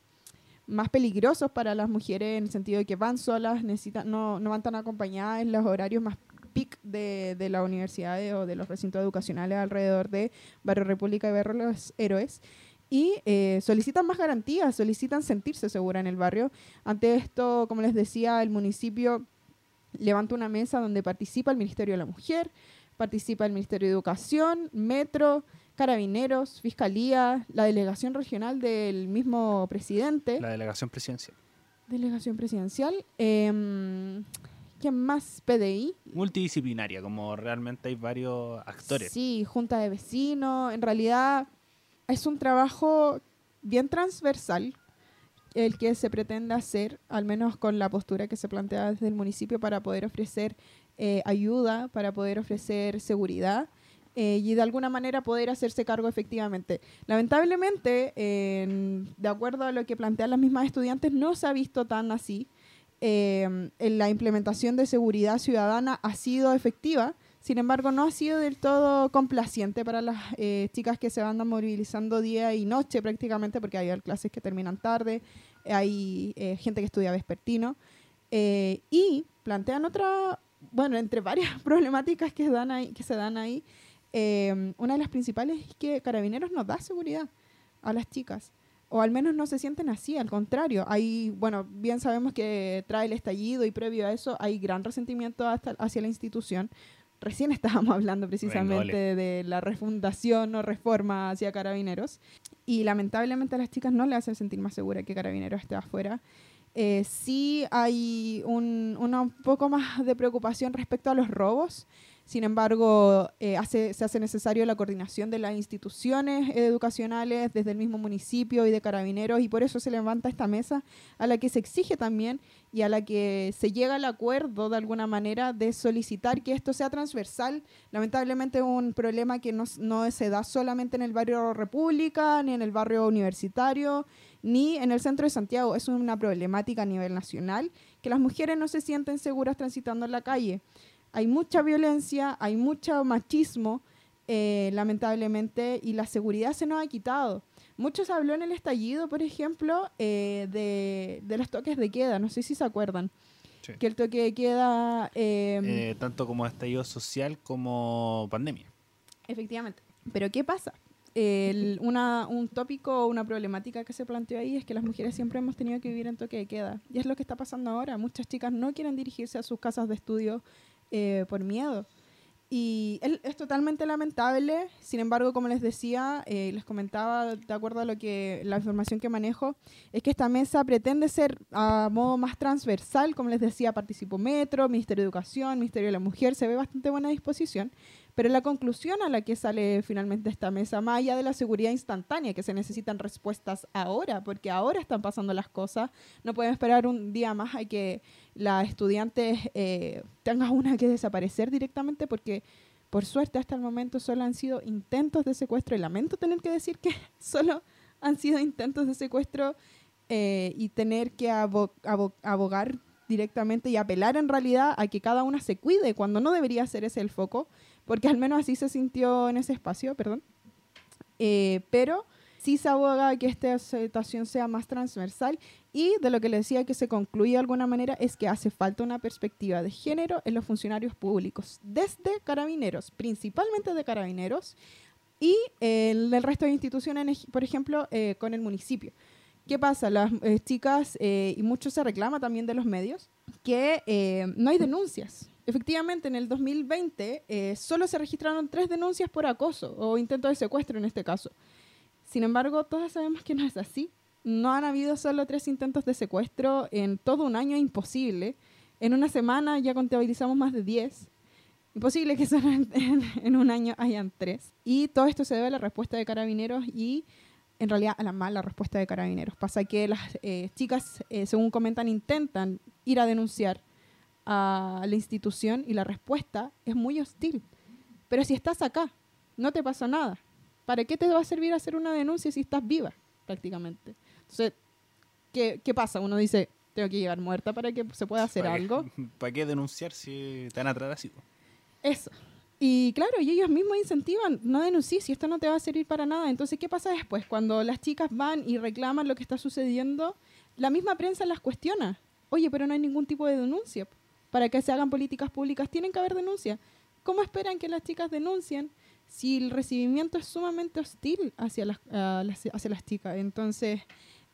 más peligrosos para las mujeres en el sentido de que van solas, necesitan, no, no van tan acompañadas en los horarios más peak de, de las universidades o de los recintos educacionales alrededor de Barrio República y Barrio Los Héroes. Y eh, solicitan más garantías, solicitan sentirse segura en el barrio. Ante esto, como les decía, el municipio levanta una mesa donde participa el Ministerio de la Mujer, participa el Ministerio de Educación, Metro, carabineros, fiscalía, la delegación regional del mismo presidente. La delegación presidencial. Delegación presidencial. Eh, ¿Quién más? PDI. Multidisciplinaria, como realmente hay varios actores. Sí, junta de vecinos. En realidad es un trabajo bien transversal el que se pretende hacer, al menos con la postura que se plantea desde el municipio para poder ofrecer eh, ayuda, para poder ofrecer seguridad eh, y de alguna manera poder hacerse cargo efectivamente. Lamentablemente, de acuerdo a lo que plantean las mismas estudiantes, no se ha visto tan así. Eh, la implementación de seguridad ciudadana ha sido efectiva, sin embargo, no ha sido del todo complaciente para las eh, chicas que se van movilizando día y noche prácticamente, porque hay clases que terminan tarde, hay gente que estudia vespertino, y plantean otra, bueno, entre varias <laughs> problemáticas que, dan ahí, que se dan ahí, Em, una de las principales es que Carabineros no da seguridad a las chicas. O al menos no se sienten así, al contrario. Hay, bueno, bien sabemos que trae el estallido y previo a eso hay gran resentimiento hasta, hacia la institución. Recién estábamos <laughs> hablando precisamente de la refundación o reforma hacia Carabineros. Y lamentablemente a las chicas no le hacen sentir más segura que Carabineros esté afuera. Eh, sí hay un, un poco más de preocupación respecto a los robos. Sin embargo, eh, se hace necesario la coordinación de las instituciones educacionales desde el mismo municipio y de carabineros y por eso se levanta esta mesa a la que se exige también y a la que se llega al acuerdo de alguna manera de solicitar que esto sea transversal. Lamentablemente es un problema que no, no se da solamente en el barrio República ni en el barrio universitario ni en el centro de Santiago. Es una problemática a nivel nacional que las mujeres no se sienten seguras transitando en la calle hay mucha violencia, hay mucho machismo, eh, lamentablemente, y la seguridad se nos ha quitado. Muchos habló en el estallido, por ejemplo, eh, de, los toques de queda, no sé si se acuerdan. Que el toque de queda... Em, eh, tanto como estallido social como pandemia. Efectivamente. Pero ¿qué pasa? una, un tópico, una problemática que se planteó ahí es que las mujeres siempre hemos tenido que vivir en toque de queda. Y es lo que está pasando ahora. Muchas chicas no quieren dirigirse a sus casas de estudio eh, por miedo. Y es totalmente lamentable, sin embargo, como les decía, eh, les comentaba, de acuerdo a lo que la información que manejo, es que esta mesa pretende ser a modo más transversal, como les decía, participó Metro, Ministerio de Educación, Ministerio de la Mujer, se ve bastante buena disposición, pero la conclusión a la que sale finalmente esta mesa, más allá de la seguridad instantánea, que se necesitan respuestas ahora, porque ahora están pasando las cosas, no pueden esperar un día más a que la estudiante eh, tenga una que desaparecer directamente, porque por suerte hasta el momento solo han sido intentos de secuestro, y lamento tener que decir que <laughs> solo han sido intentos de secuestro eh, y tener que abo- abo- abogar directamente y apelar en realidad a que cada una se cuide cuando no debería ser ese el foco, porque al menos así se sintió en ese espacio, perdón. Eh, pero sí se aboga que esta situación sea más transversal y de lo que le decía que se concluye de alguna manera es que hace falta una perspectiva de género en los funcionarios públicos, desde carabineros, principalmente de carabineros, y en el resto de instituciones, por ejemplo, eh, con el municipio. ¿Qué pasa? Las eh, chicas, eh, y mucho se reclama también de los medios, que eh, no hay denuncias. Efectivamente, en el 2020 eh, solo se registraron tres denuncias por acoso o intento de secuestro en este caso. Sin embargo, todas sabemos que no es así. No han habido solo tres intentos de secuestro en todo un año, imposible. En una semana ya contabilizamos más de 10. Imposible que solo en, en- un año hayan tres. Y todo esto se debe a la respuesta de carabineros y en realidad a la mala respuesta de carabineros. Pasa que las eh, chicas, eh, según comentan, intentan ir a denunciar a la institución y la respuesta es muy hostil. Pero si estás acá, no te pasó nada. ¿Para qué te va a servir hacer una denuncia si estás viva, prácticamente? Entonces, ¿qué, qué pasa? Uno dice, tengo que llegar muerta para que se pueda hacer ¿Para qué- algo. <laughs> ¿Para qué denunciar si te van a tratar así? po? Eso. Y claro, y ellos mismos incentivan, no denuncies si esto no te va a servir para nada. Entonces, ¿qué pasa después? Cuando las chicas van y reclaman lo que está sucediendo, la misma prensa las cuestiona. Oye, pero no hay ningún tipo de denuncia. Para que se hagan políticas públicas tienen que haber denuncia. ¿Cómo esperan que las chicas denuncien si el recibimiento es sumamente hostil hacia las, las- hacia las chicas? Entonces,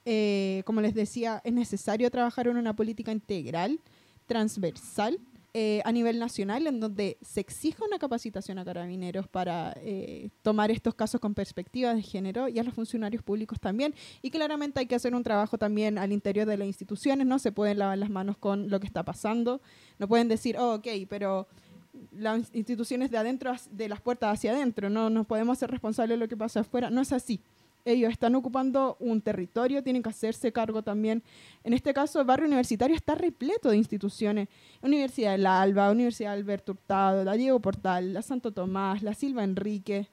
eh, como les decía, es necesario trabajar en una política integral, transversal, eh, a nivel nacional, en donde se exija una capacitación a carabineros para eh, tomar estos casos con perspectiva de género y a los funcionarios públicos también. Y claramente hay que hacer un trabajo también al interior de las instituciones, no se pueden lavar las manos con lo que está pasando, no pueden decir, oh, ok, pero las instituciones de adentro, de las puertas hacia adentro, no nos podemos ser responsables de lo que pasa afuera, no es así. Ellos están ocupando un territorio, tienen que hacerse cargo también. En este caso, el barrio universitario está repleto de instituciones. Universidad del Alba, Universidad Alberto Hurtado, la Diego Portal, la Santo Tomás, la Silva Enrique.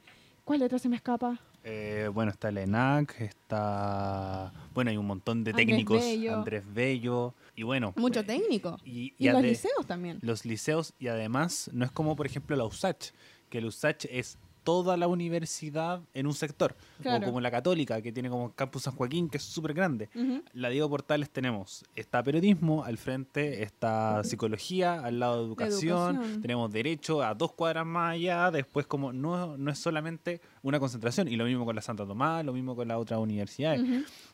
¿Cuál letra se me escapa? Eh, bueno, está el ENAC, está... Bueno, hay un montón de Andrés técnicos. Bello. Andrés Bello. Y bueno... Mucho eh, técnico. Y, Y, los liceos también. Los liceos, y además, no es como, por ejemplo, la USACH, que la USACH es toda la universidad en un sector. Claro. O como la Católica, que tiene como Campus San Joaquín, que es súper grande. La Diego Portales tenemos, está periodismo al frente, está psicología al lado de educación, educación. tenemos derecho a dos cuadras más allá, después como no, no es solamente una concentración, y lo mismo con la Santa Tomás, lo mismo con las otras universidades.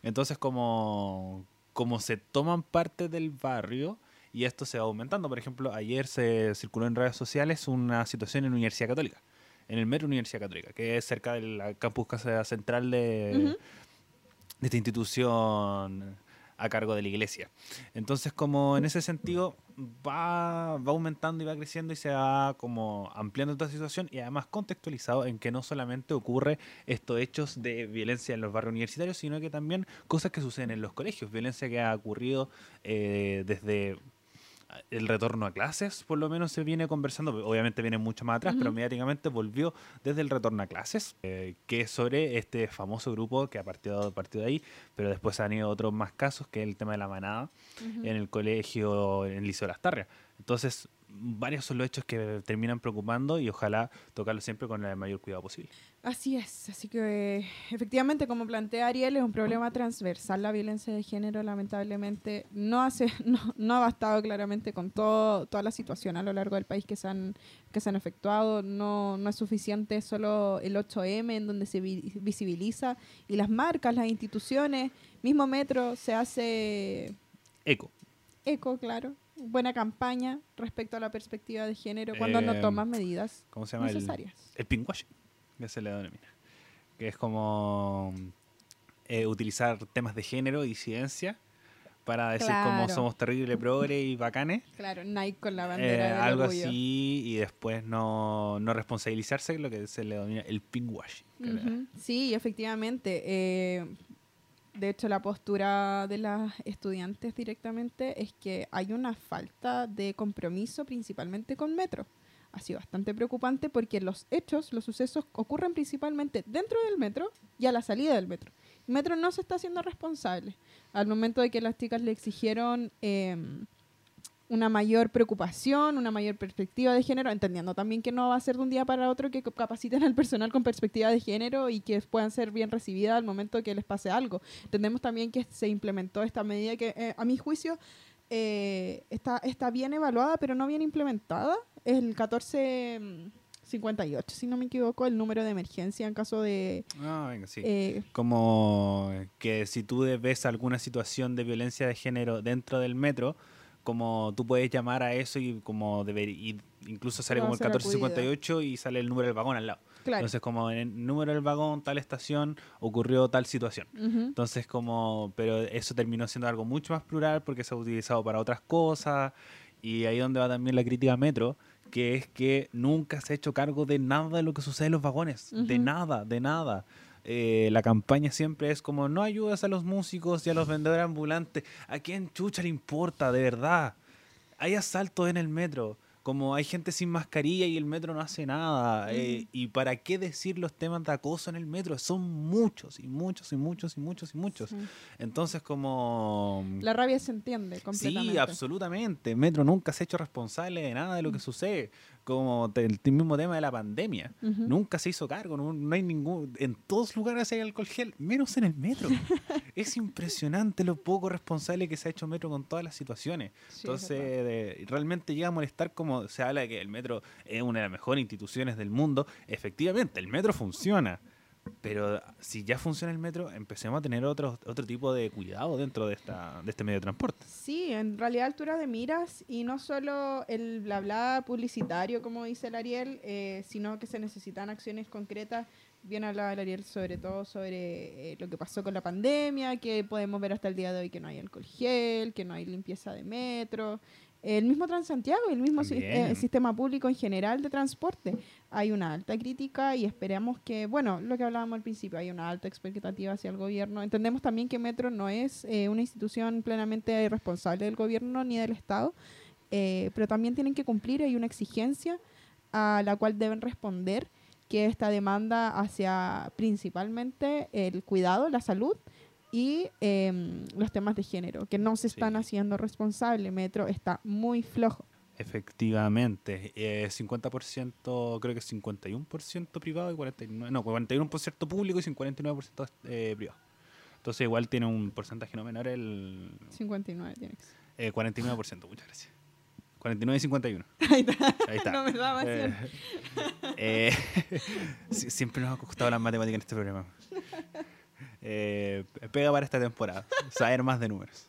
Entonces como, como se toman parte del barrio y esto se va aumentando. Por ejemplo, ayer se circuló en redes sociales una situación en Universidad Católica, en el Metro Universidad Católica, que es cerca del campus casa central de, de esta institución a cargo de la iglesia. Entonces, como en ese sentido va, va aumentando y va creciendo y se va como ampliando esta situación y además contextualizado en que no solamente ocurre estos hechos de violencia en los barrios universitarios, sino que también cosas que suceden en los colegios, violencia que ha ocurrido eh, desde el retorno a clases, por lo menos se viene conversando, obviamente viene mucho más atrás, pero mediáticamente volvió desde el retorno a clases, eh, que es sobre este famoso grupo que ha partido, partido de ahí, pero después han ido otros más casos, que es el tema de la manada en el colegio, en el Liceo Las Tarrias. Entonces, varios son los hechos que terminan preocupando y ojalá tocarlo siempre con el mayor cuidado posible. Así es, así que eh, efectivamente, como plantea Ariel, es un problema transversal la violencia de género, lamentablemente. No, hace, <laughs> no, no ha bastado claramente con todo, toda la situación a lo largo del país que se han, que se han efectuado. No, no es suficiente solo el 8M en donde se vi- visibiliza y las marcas, las instituciones, mismo Metro se hace Eco. eco, claro. Buena campaña respecto a la perspectiva de género cuando no Eh, toman medidas ¿Cómo se llama? El, necesarias. el pinkwashing, que se le denomina. Que es como eh, utilizar temas de género y disidencia para decir como Claro. somos terrible, progre y bacanes. Claro, Nike con la Eh, bandera del algo orgullo. así y después no, no responsabilizarse, lo que se le denomina el pinkwashing. Sí, efectivamente. eh, de hecho, la postura de las estudiantes directamente es que hay una falta de compromiso principalmente con Metro. Ha sido bastante preocupante porque los hechos, los sucesos ocurren principalmente dentro del metro y a la salida del metro. Metro no se está haciendo responsable. Al momento de que las chicas le exigieron eh, una mayor preocupación, una mayor perspectiva de género, entendiendo también que no va a ser de un día para otro que capaciten al personal con perspectiva de género y que puedan ser bien recibidas al momento que les pase algo. Entendemos también que se implementó esta medida que, eh, a mi juicio, eh, está, está bien evaluada, pero no bien implementada. Es el 1458, si no me equivoco, el número de emergencia en caso de... Ah, venga, sí. eh, como que si tú ves alguna situación de violencia de género dentro del metro, como tú puedes llamar a eso y como deber, y incluso sale como el ser 1458 y sale el número del vagón al lado. claro. Entonces como en el número del vagón, tal estación, ocurrió tal situación. Entonces como, pero eso terminó siendo algo mucho más plural porque se ha utilizado para otras cosas y ahí donde va también la crítica a Metro, que es que nunca se ha hecho cargo de nada de lo que sucede en los vagones, de nada, de nada. Eh, la campaña siempre es como no ayudas a los músicos y a los vendedores ambulantes. ¿A quién chucha le importa, de verdad? Hay asaltos en el metro. Como hay gente sin mascarilla y el metro no hace nada. eh, Ujú. ¿Y para qué decir los temas de acoso en el metro? Son muchos y muchos y muchos y muchos y muchos. Sí. Entonces como... La rabia se entiende completamente. Sí, absolutamente. Metro nunca se ha hecho responsable de nada de lo que sucede. Como el mismo tema de la pandemia. Nunca se hizo cargo, no, no hay ningún... En todos lugares hay alcohol gel, menos en el metro. <laughs> es impresionante lo poco responsable que se ha hecho Metro con todas las situaciones. Sí, Entonces, de- realmente llega a molestar como se habla de que el metro es una de las mejores instituciones del mundo. Efectivamente, el metro funciona. Pero si ya funciona el metro, empecemos a tener otro, otro tipo de cuidado dentro de, esta, de este medio de transporte. Sí, en realidad altura de miras y no solo el bla bla publicitario, como dice el Ariel, eh, sino que se necesitan acciones concretas. Bien hablaba el Ariel sobre todo sobre eh, lo que pasó con la pandemia, que podemos ver hasta el día de hoy que no hay alcohol gel, que no hay limpieza de metro. El mismo Transantiago y el mismo si- eh, sistema público en general de transporte. Hay una alta crítica y esperamos que, bueno, lo que hablábamos al principio, hay una alta expectativa hacia el gobierno. Entendemos también que Metro no es eh, una institución plenamente responsable del gobierno ni del Estado, eh, pero también tienen que cumplir, hay una exigencia a la cual deben responder, que esta demanda hacia principalmente el cuidado, la salud y em, los temas de género, que no se están Sí. haciendo responsables. Metro está muy flojo. Efectivamente, eh, 50%, creo que 51% privado y 49%, no, 41% público y 59% eh, privado. Entonces igual tiene un porcentaje no menor el 59 tiene que ser. eh, 49%, muchas gracias. 49 y 51. <laughs> Ahí está. Ahí está. <laughs> No me daba Eh, eh, <laughs> siempre nos ha costado las matemáticas en este programa. Eh, pega para esta temporada, saber más de números.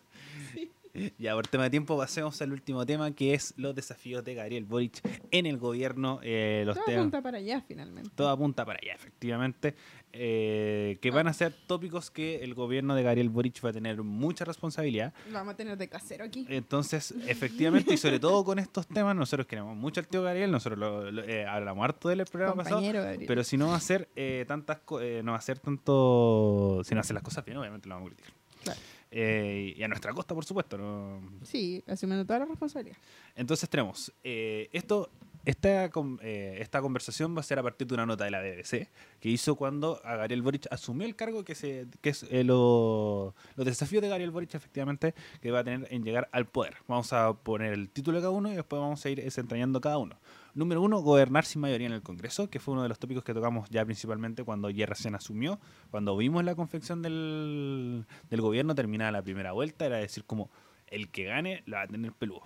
<laughs> Ya, por tema de tiempo, pasemos al último tema, que es los desafíos de Gabriel Boric en el gobierno. eh, los Todo apunta para allá finalmente. todo apunta para allá, efectivamente. eh, que van a ser tópicos que el gobierno de Gabriel Boric va a tener mucha responsabilidad. Lo vamos a tener de casero aquí. Entonces, <laughs> efectivamente, y sobre todo con estos temas, nosotros queremos mucho al tío Gabriel, nosotros lo, lo- eh, hablamos harto del programa pasado, Compañero Gabriel. pero si no va a hacer eh, tantas eh, no va a hacer tanto, si no hacer las cosas bien, obviamente lo vamos a criticar. Claro. Eh, y a nuestra costa, por supuesto. ¿no? Sí, asumiendo toda la responsabilidad. Entonces tenemos eh, esto, esta, eh, esta conversación va a ser a partir de una nota de la BBC que hizo cuando a Gabriel Boric asumió el cargo que, se, que es eh, lo- los desafíos de Gabriel Boric efectivamente que va a tener en llegar al poder. Vamos a poner el título de cada uno y después vamos a ir desentrañando cada uno. Número uno, gobernar sin mayoría en el Congreso, que fue uno de los tópicos que tocamos ya principalmente cuando ya recién asumió, cuando vimos la confección del, del gobierno terminada la primera vuelta, era decir como el que gane la va a tener peludo.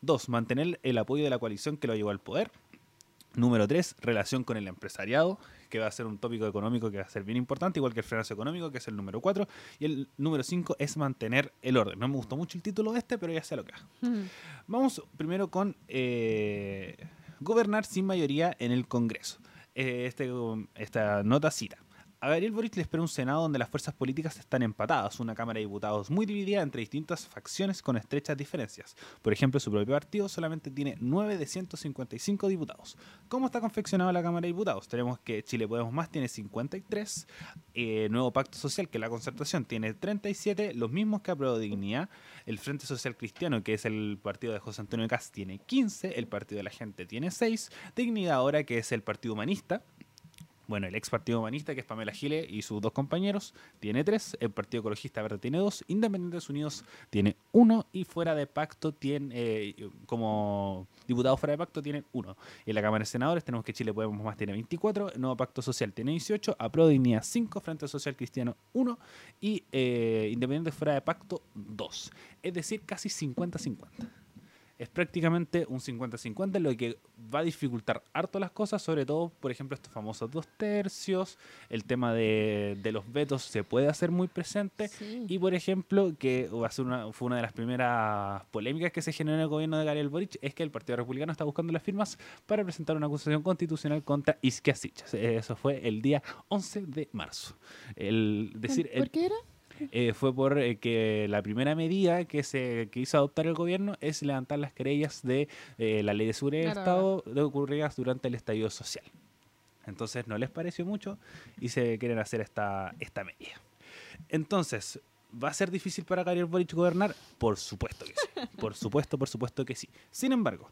Dos, mantener el apoyo de la coalición que lo llevó al poder. Número tres, relación con el empresariado, que va a ser un tópico económico que va a ser bien importante, igual que el frenazo económico, que es el número cuatro. Y el número cinco es mantener el orden. No me gustó mucho el título de este, pero ya sé lo que es. Vamos primero con eh, gobernar sin mayoría en el Congreso. Eh, este, esta nota cita. A Gabriel Boric le espera un Senado donde las fuerzas políticas están empatadas, una Cámara de Diputados muy dividida entre distintas facciones con estrechas diferencias. Por ejemplo, su propio partido solamente tiene 9 de 155 diputados. ¿Cómo está confeccionada la Cámara de Diputados? Tenemos que Chile Podemos Más tiene 53, eh, Nuevo Pacto Social, que es la concertación, tiene 37, los mismos que aprobó Dignidad, el Frente Social Cristiano, que es el partido de José Antonio Cast, tiene 15, el Partido de la Gente tiene 6, Dignidad Ahora, que es el Partido Humanista, Bueno, el ex Partido Humanista, que es Pamela Gile y sus dos compañeros, tiene tres. El Partido Ecologista Verde tiene dos. Independientes Unidos tiene uno. Y fuera de pacto, tiene, eh, como diputados fuera de pacto, tienen uno. En la Cámara de Senadores tenemos que Chile Podemos Más tiene 24. El Nuevo Pacto Social tiene 18. Apro Dignidad 5. Frente Social Cristiano 1. Y eh, Independientes fuera de pacto 2. Es decir, casi 50-50 es prácticamente un 50-50, lo que va a dificultar harto las cosas, sobre todo, por ejemplo, estos famosos dos tercios, el tema de, los vetos se puede hacer muy presente, y por ejemplo, que va a ser una, fue una de las primeras polémicas que se generó en el gobierno de Gabriel Boric, es que el Partido Republicano está buscando las firmas para presentar una acusación constitucional contra Iskia Eso fue el día 11 de marzo. El, decir, ¿Por qué era? Eh, fue por eh, que la primera medida que se que hizo adoptar el gobierno es levantar las querellas de eh, la ley de seguridad del Estado de ocurridas durante el estallido social. Entonces no les pareció mucho y se quieren hacer esta, esta medida. Entonces, ¿va a ser difícil para Gabriel Boric gobernar? Por supuesto que sí. Por supuesto, por supuesto que sí. Sin embargo,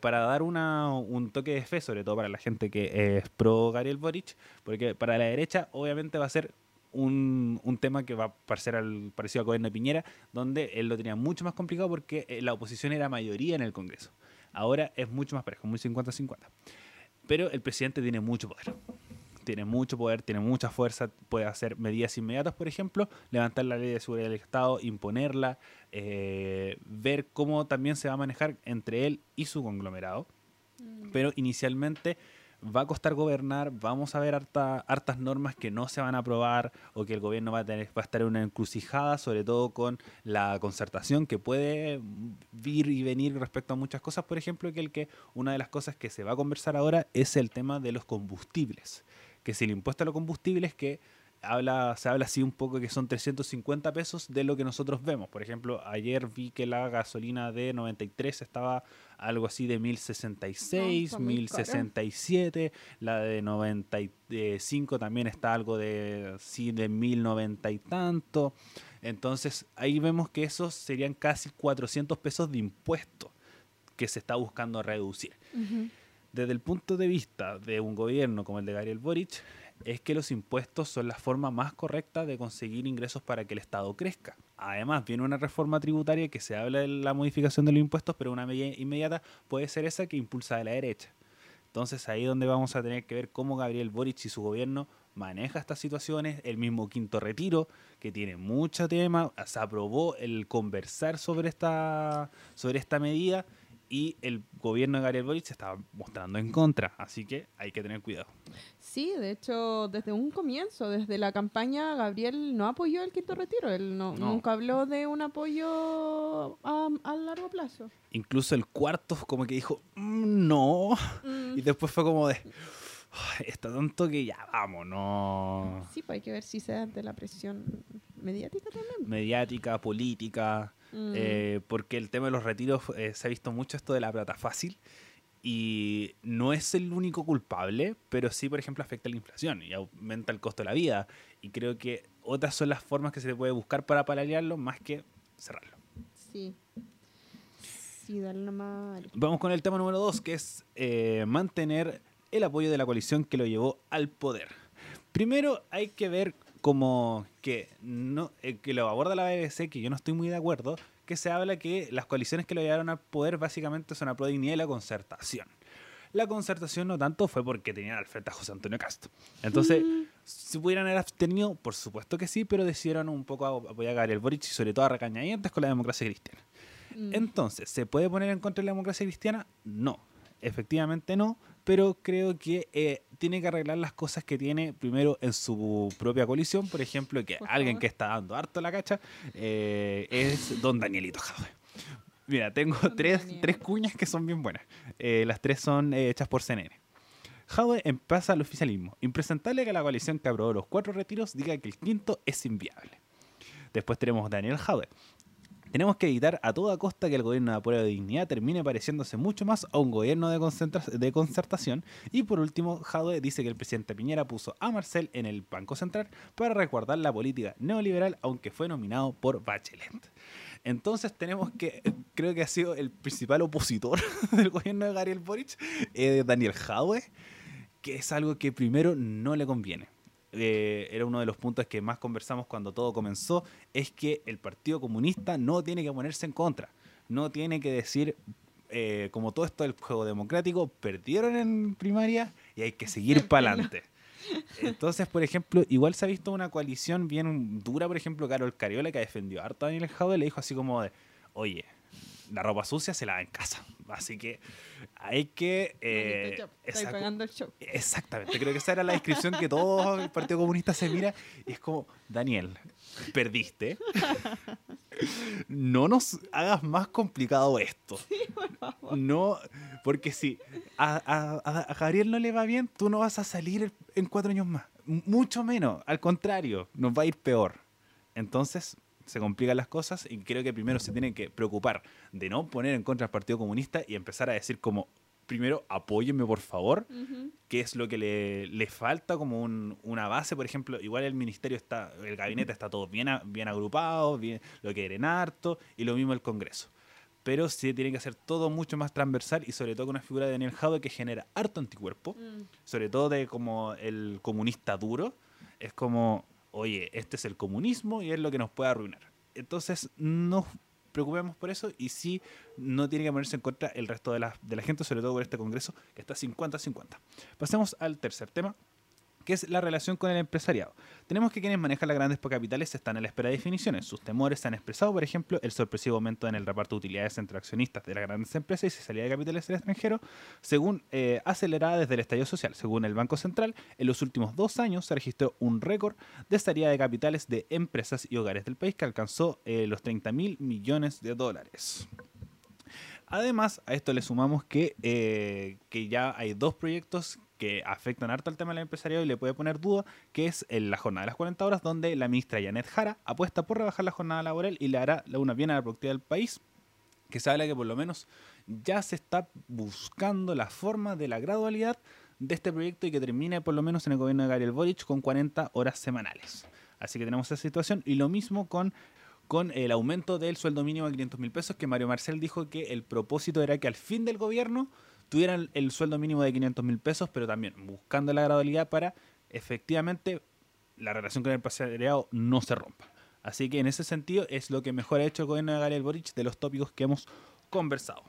para dar una, un toque de fe, sobre todo para la gente que es pro Gabriel Boric, porque para la derecha obviamente va a ser un, un, tema que va a parecer al, parecido al gobierno de Piñera, donde él lo tenía mucho más complicado porque eh, la oposición era mayoría en el Congreso. Ahora es mucho más parejo, muy 50-50. Pero el presidente tiene mucho poder. Tiene mucho poder, tiene mucha fuerza, puede hacer medidas inmediatas, por ejemplo, levantar la ley de seguridad del Estado, imponerla, eh, ver cómo también se va a manejar entre él y su conglomerado. Mm. Pero inicialmente va a costar gobernar, vamos a ver hartas normas que no se van a aprobar o que el gobierno va a, tener, va a estar en una encrucijada, sobre todo con la concertación que puede vir y venir respecto a muchas cosas, por ejemplo, que el que una de las cosas que se va a conversar ahora es el tema de los combustibles, que si el impuesto a los combustibles que habla, se habla así un poco que son 350 pesos de lo que nosotros vemos. Por ejemplo, ayer vi que la gasolina de 93 estaba algo así de 1066, 1067, la de 95 también está algo de, sí, de 1090 y tanto. Entonces ahí vemos que esos serían casi 400 pesos de impuesto que se está buscando reducir. Desde el punto de vista de un gobierno como el de Gabriel Boric, es que los impuestos son la forma más correcta de conseguir ingresos para que el Estado crezca. Además, viene una reforma tributaria que se habla de la modificación de los impuestos, pero una medida inmediata puede ser esa que impulsa de la derecha. Entonces ahí es donde vamos a tener que ver cómo Gabriel Boric y su gobierno maneja estas situaciones, el mismo quinto retiro, que tiene mucho tema, se aprobó el conversar sobre esta, sobre esta medida y el gobierno de Gabriel Boric se estaba mostrando en contra, así que hay que tener cuidado. Sí, de hecho, desde un comienzo, desde la campaña, Gabriel no apoyó el quinto retiro, él no, nunca habló de un apoyo a, largo plazo. Incluso el cuarto como que dijo, mm, no, mm. <laughs> y después fue como de... Está tanto que ya vamos, no. Sí, pues hay que ver si se da ante la presión mediática también. Mediática, política. Mm. Eh, porque el tema de los retiros eh, se ha visto mucho esto de la plata fácil y no es el único culpable, pero sí, por ejemplo, afecta la inflación y aumenta el costo de la vida. Y creo que otras son las formas que se puede buscar para paliarlo más que cerrarlo. Sí. Sí, darle una Vamos con el tema número dos, que es eh, mantener el apoyo de la coalición que lo llevó al poder. Primero hay que ver como que no eh, que lo aborda la BBC, que yo no estoy muy de acuerdo, que se habla que las coaliciones que lo llevaron al poder básicamente son la pro dignidad y la concertación. La concertación no tanto fue porque tenían al frente a José Antonio Castro. Entonces, mm. si pudieran haber abstenido, por supuesto que sí, pero decidieron un poco apoyar a Gabriel Boric y sobre todo a recañadientes con la democracia cristiana. Mm. Entonces, ¿se puede poner en contra de la democracia cristiana? No, efectivamente no, pero creo que eh, tiene que arreglar las cosas que tiene primero en su propia coalición. Por ejemplo, que alguien que está dando harto la cacha eh, es don Danielito Jadwe. Mira, tengo tres, tres, cuñas que son bien buenas. Eh, las tres son hechas por CNN. Jadwe empieza el oficialismo. Impresentable que la coalición que aprobó los cuatro retiros diga que el quinto es inviable. Después tenemos Daniel Jadwe. Tenemos que evitar a toda costa que el gobierno de apoyo de dignidad termine pareciéndose mucho más a un gobierno de, de concertación. Y por último, Jadwe dice que el presidente Piñera puso a Marcel en el Banco Central para recordar la política neoliberal, aunque fue nominado por Bachelet. Entonces tenemos que, creo que ha sido el principal opositor <laughs> del gobierno de Gabriel Boric, eh, Daniel Jadwe. que es algo que primero no le conviene. Eh, era uno de los puntos que más conversamos cuando todo comenzó, es que el Partido Comunista no tiene que ponerse en contra, no tiene que decir, eh, como todo esto del juego democrático, perdieron en primaria y hay que seguir para adelante. <laughs> Entonces, por ejemplo, igual se ha visto una coalición bien dura, por ejemplo, Carol Cariola, que defendió harto a Daniel Jaude, le dijo así como de, oye, la ropa sucia se lava en casa. Así que hay que... Eh, pagando el show. Exactamente, creo que esa era la descripción que todo el Partido Comunista se mira. Y es como, Daniel, perdiste. No nos hagas más complicado esto. Sí, por favor. No, porque si a, a, Gabriel no le va bien, tú no vas a salir en cuatro años más. Mucho menos, al contrario, nos va a ir peor. Entonces, se complican las cosas y creo que primero se tienen que preocupar de no poner en contra al Partido Comunista y empezar a decir como, primero, apóyenme por favor, qué es lo que le, le falta como una base, por ejemplo, igual el ministerio está, el gabinete está todo bien, bien agrupado, bien, lo quieren harto, y lo mismo el Congreso. Pero sí tiene que ser todo mucho más transversal y sobre todo con una figura de Daniel Jado que genera harto anticuerpo, mm. sobre todo de como el comunista duro, es como oye, este es el comunismo y es lo que nos puede arruinar. Entonces, no preocupemos por eso y sí no tiene que ponerse en contra el resto de la, de la gente, sobre todo por este Congreso que está 50-50. Pasemos al tercer tema, que es la relación con el empresariado. Tenemos que quienes manejan las grandes capitales están a la espera de definiciones. Sus temores se han expresado, por ejemplo, el sorpresivo aumento en el reparto de utilidades entre accionistas de las grandes empresas y su salida de capitales del extranjero, según eh, acelerada desde el estallido social. Según el Banco Central, en los últimos dos años se registró un récord de salida de capitales de empresas y hogares del país que alcanzó eh, los 30 mil millones de dólares. Además, a esto le sumamos que, eh, que ya hay dos proyectos que afectan harto al tema del empresariado y le puede poner duda, que es en la jornada de las 40 horas, donde la ministra Janet Jara apuesta por rebajar la jornada laboral y le hará una bien a la productividad del país, que se habla que por lo menos ya se está buscando la forma de la gradualidad de este proyecto y que termine por lo menos en el gobierno de Gabriel Boric con 40 horas semanales. Así que tenemos esa situación y lo mismo con con el aumento del sueldo mínimo a 500 mil pesos, que Mario Marcel dijo que el propósito era que al fin del gobierno tuvieran el sueldo mínimo de 500 mil pesos, pero también buscando la gradualidad para efectivamente la relación con el empresariado no se rompa. Así que en ese sentido es lo que mejor ha hecho el gobierno de Gabriel Boric de los tópicos que hemos conversado.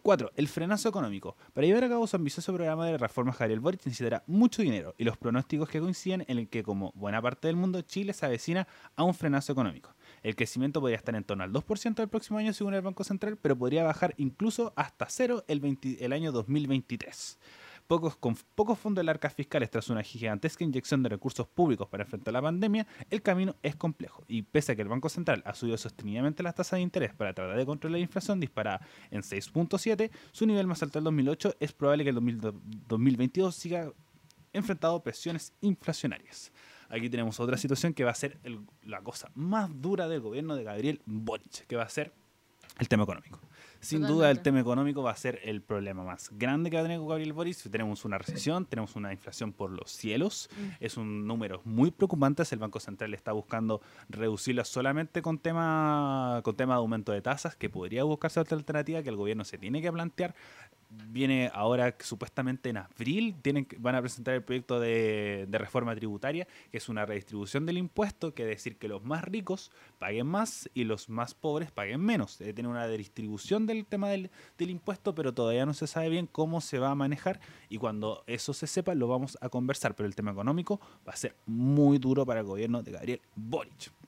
4. El frenazo económico. Para llevar a cabo su ambicioso programa de reformas, Gabriel Boric necesitará mucho dinero y los pronósticos que coinciden en el que, como buena parte del mundo, Chile se avecina a un frenazo económico. El crecimiento podría estar en torno al 2% el próximo año según el Banco Central, pero podría bajar incluso hasta cero el, el año 2023 pocos, con pocos fondos del arca fiscales tras una gigantesca inyección de recursos públicos para enfrentar la pandemia, el camino es complejo. Y pese a que el Banco Central ha subido sostenidamente las tasas de interés para tratar de controlar la inflación disparada en 6.7, su nivel más alto del 2008, es probable que el 2022 siga enfrentado presiones inflacionarias. Aquí tenemos otra situación que va a ser la cosa más dura del gobierno de Gabriel Boric, que va a ser el tema económico. Sin duda el tema económico va a ser el problema más grande que va a tener Gabriel Boris. Tenemos una recesión, tenemos una inflación por los cielos, mm. es un número muy preocupante. El Banco Central está buscando reducirla solamente con tema, con tema de aumento de tasas, que podría buscarse otra alternativa que el gobierno se tiene que plantear viene ahora supuestamente en abril, tienen, van a presentar el proyecto de, reforma tributaria, que es una redistribución del impuesto, que es decir que los más ricos paguen más y los más pobres paguen menos. Debe tener una redistribución del tema del, del impuesto, pero todavía no se sabe bien cómo se va a manejar y cuando eso se sepa lo vamos a conversar, pero el tema económico va a ser muy duro para el gobierno de Gabriel Boric.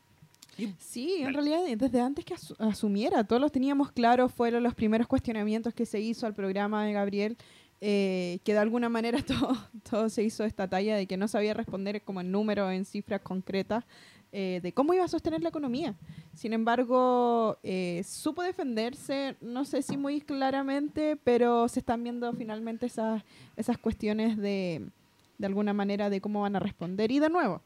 Sí, en realidad desde antes que asumiera, todos los teníamos claros, fueron los primeros cuestionamientos que se hizo al programa de Gabriel, eh, que de alguna manera <laughs> todo, todo se hizo esta talla de que no sabía responder como en números, en cifras concretas, eh, de cómo iba a sostener la economía. Sin embargo, eh, supo defenderse, no sé si muy claramente, pero se están viendo finalmente esas, esas cuestiones de, de alguna manera de cómo van a responder. Y de nuevo,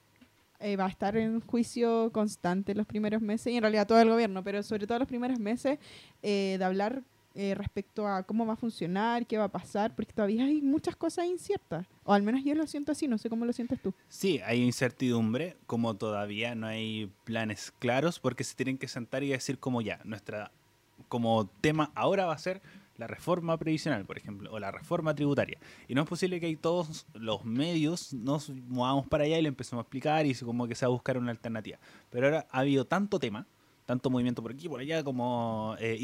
eh, va a estar en juicio constante los primeros meses, y en realidad todo el gobierno, pero sobre todo los primeros meses, eh, de hablar eh, respecto a cómo va a funcionar, qué va a pasar, porque todavía hay muchas cosas inciertas. O al menos yo lo siento así, no sé cómo lo sientes tú. Sí, hay incertidumbre, como todavía no hay planes claros, porque se tienen que sentar y decir como ya, nuestra como tema ahora va a ser la reforma previsional, por ejemplo, o la reforma tributaria. Y no es posible que todos los medios nos movamos para allá y le empecemos a explicar y como que se va a buscar una alternativa. Pero ahora ha habido tanto tema, tanto movimiento por aquí por allá, como eh,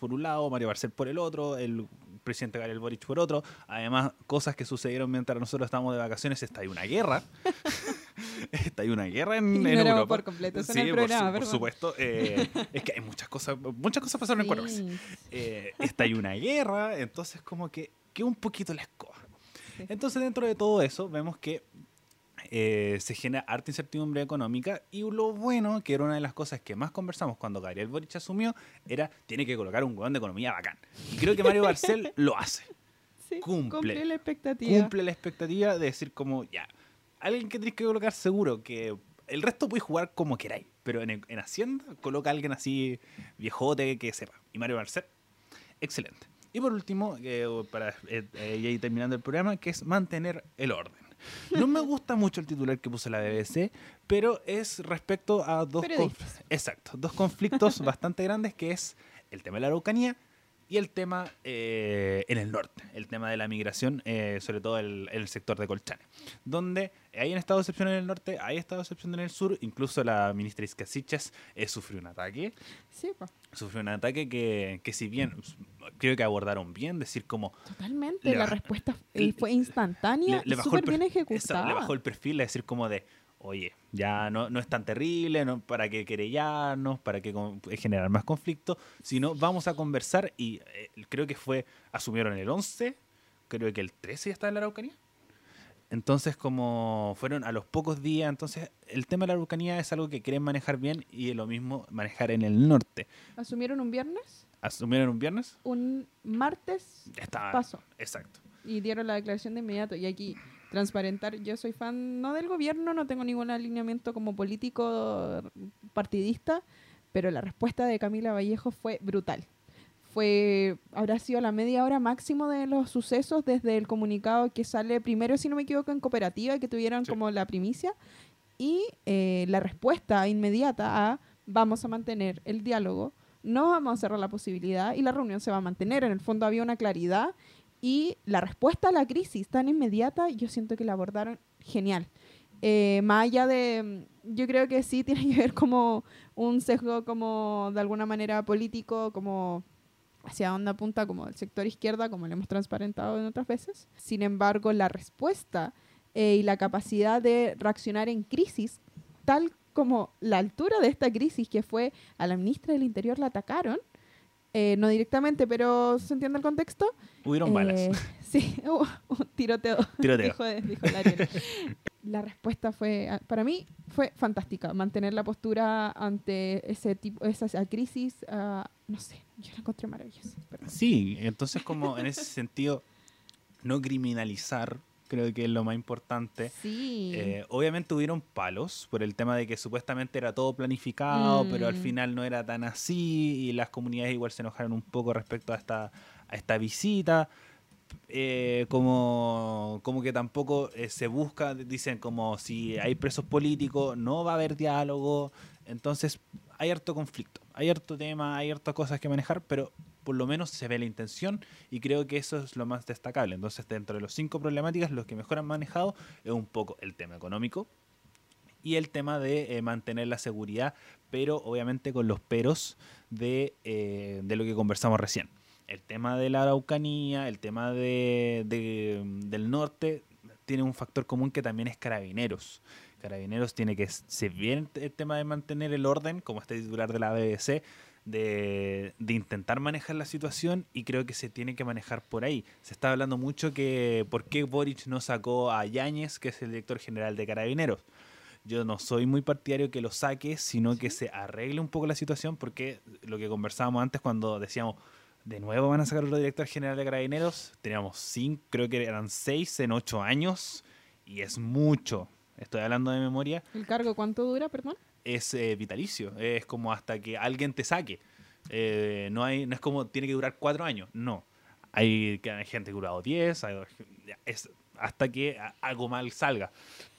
por un lado, Mario Barcel por el otro, el presidente Gabriel Boric por otro. Además, cosas que sucedieron mientras nosotros estábamos de vacaciones, está ahí una guerra. <laughs> está ahí una guerra en, Europa. por completo Sí, el por su- programa, por, supuesto. eh, es que hay muchas cosas, muchas cosas pasaron en cuatro meses. Eh, está ahí una guerra, entonces como que que un poquito la escoba. Entonces dentro de todo eso vemos que eh, se genera harta incertidumbre económica y lo bueno, que era una de las cosas que más conversamos cuando Gabriel Boric asumió, era tiene que colocar un hueón de economía bacán. Y creo que Mario Barcel <laughs> lo hace. Sí, Cumple. la expectativa. Cumple la expectativa de decir como, ya, alguien que tenéis que colocar seguro, que el resto podéis jugar como queráis, pero en, en Hacienda coloca a alguien así viejote que sepa. Y Mario Barcel, excelente. Y por último, eh, para eh, eh, terminando el programa, que es mantener el orden. No me gusta mucho el titular que puso la BBC, pero es respecto a dos, conf- exacto, dos conflictos <laughs> bastante grandes, que es el tema de la Araucanía y el tema eh, en el norte, el tema de la migración, eh, sobre todo el, el sector de Colchane, donde hay en estado de excepción en el norte, hay estado de excepción en el sur, incluso la ministra Iscasiches eh, sufrió un ataque, Sí, po, sufrió un ataque que, que si bien creo que abordaron bien, decir como totalmente. Le la respuesta le- fue instantánea y el súper per- bien ejecutada. le bajó el perfil, es decir, como de, oye, ya no, no es tan terrible, no, para que querellarnos, para con- generar más conflicto, sino vamos a conversar y eh, creo que fue, asumieron el 11, creo que el 13 ya está en la Araucanía. Entonces, como fueron a los pocos días, entonces el tema de la Araucanía es algo que quieren manejar bien y lo mismo manejar en el norte. Asumieron un viernes, ¿Asumieron un viernes? un martes Está, pasó exacto. y dieron la declaración de inmediato. Y aquí, transparentar, yo soy fan no del gobierno, no tengo ningún alineamiento como político partidista, pero la respuesta de Camila Vallejo fue brutal. Fue, habrá sido la media hora máximo de los sucesos desde el comunicado que sale primero, si no me equivoco, en cooperativa, que tuvieron Sí. como la primicia, y eh, la respuesta inmediata a vamos a mantener el diálogo, no vamos a cerrar la posibilidad y la reunión se va a mantener. En el fondo había una claridad y la respuesta a la crisis tan inmediata, yo siento que la abordaron genial. Eh, más allá de, yo creo que sí tiene que ver como un sesgo como de alguna manera político, como hacia dónde apunta como el sector izquierda, como lo hemos transparentado en otras veces. Sin embargo, la respuesta eh, y la capacidad de reaccionar en crisis, tal como la altura de esta crisis, que fue a la ministra del Interior la atacaron, eh, no directamente, pero se entiende el contexto. Hubieron Eh, balas. <laughs> Sí, <laughs> hubo un tiroteo. Tiroteo. Dijo, dijo. <laughs> La respuesta fue, para mí, fue fantástica. Mantener la postura ante ese tipo, esa, esa crisis, ah, no sé, yo la encontré maravillosa. perdón. Sí, entonces como en ese sentido, no criminalizar, creo que es lo más importante. Sí. Eh, obviamente hubieron palos por el tema de que supuestamente era todo planificado, pero al Mm. final no era tan así y las comunidades igual se enojaron un poco respecto a esta, a esta visita. Eh, como, como que tampoco eh, se busca, dicen como si hay presos políticos, no va a haber diálogo, entonces hay harto conflicto, hay harto tema, hay harto cosas que manejar, pero por lo menos se ve la intención y creo que eso es lo más destacable. Entonces, dentro de los cinco problemáticas, los que mejor han manejado es un poco el tema económico y el tema de eh, mantener la seguridad, pero obviamente con los peros de, eh, de lo que conversamos recién. El tema de la Araucanía, el tema de, de- del norte, tiene un factor común que también es carabineros. Carabineros tiene que, se bien el tema de mantener el orden, como este titular de la BBC, de, de intentar manejar la situación y creo que se tiene que manejar por ahí. Se está hablando mucho que por qué Boric no sacó a Yáñez, que es el director general de Carabineros. Yo no soy muy partidario que lo saque, sino que se arregle un poco la situación, porque lo que conversábamos antes cuando decíamos, de nuevo van a sacar otro director general de Carabineros, teníamos cinco, creo que eran seis en ocho años, y es mucho. Estoy hablando de memoria ¿El cargo cuánto dura, perdón? Es eh, vitalicio. Es como hasta que alguien te saque. Eh, no, hay, no es como tiene que durar cuatro años. No. Hay, hay gente que ha durado 10. hay- es hasta que algo mal salga.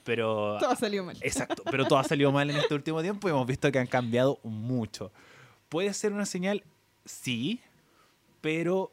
Pero. Todo salió mal. Exacto. Pero todo ha salido mal en este último tiempo y hemos visto que han cambiado mucho. ¿Puede ser una señal? Sí. Pero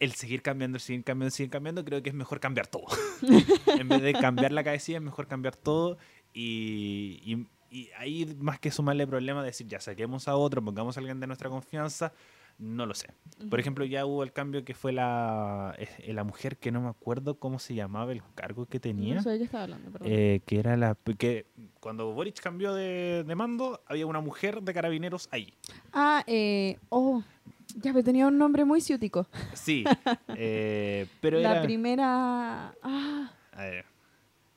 el seguir cambiando, el seguir cambiando, el seguir cambiando, creo que es mejor cambiar todo. <laughs> en vez de cambiar la cabecilla, es mejor cambiar todo y, y, y ahí más que sumarle problemas, decir ya saquemos a otro, pongamos a alguien de nuestra confianza, no lo sé. Por ejemplo, ya hubo el cambio que fue la, eh, la mujer que no me acuerdo cómo se llamaba el cargo que tenía. No sé de qué estaba hablando, perdón. eh, que era la que cuando Boric cambió de, de mando había una mujer de carabineros ahí. ah, eh, oh, ya me tenía un nombre muy ciútico. Sí, <laughs> eh, pero la era... primera... Ah, A ver,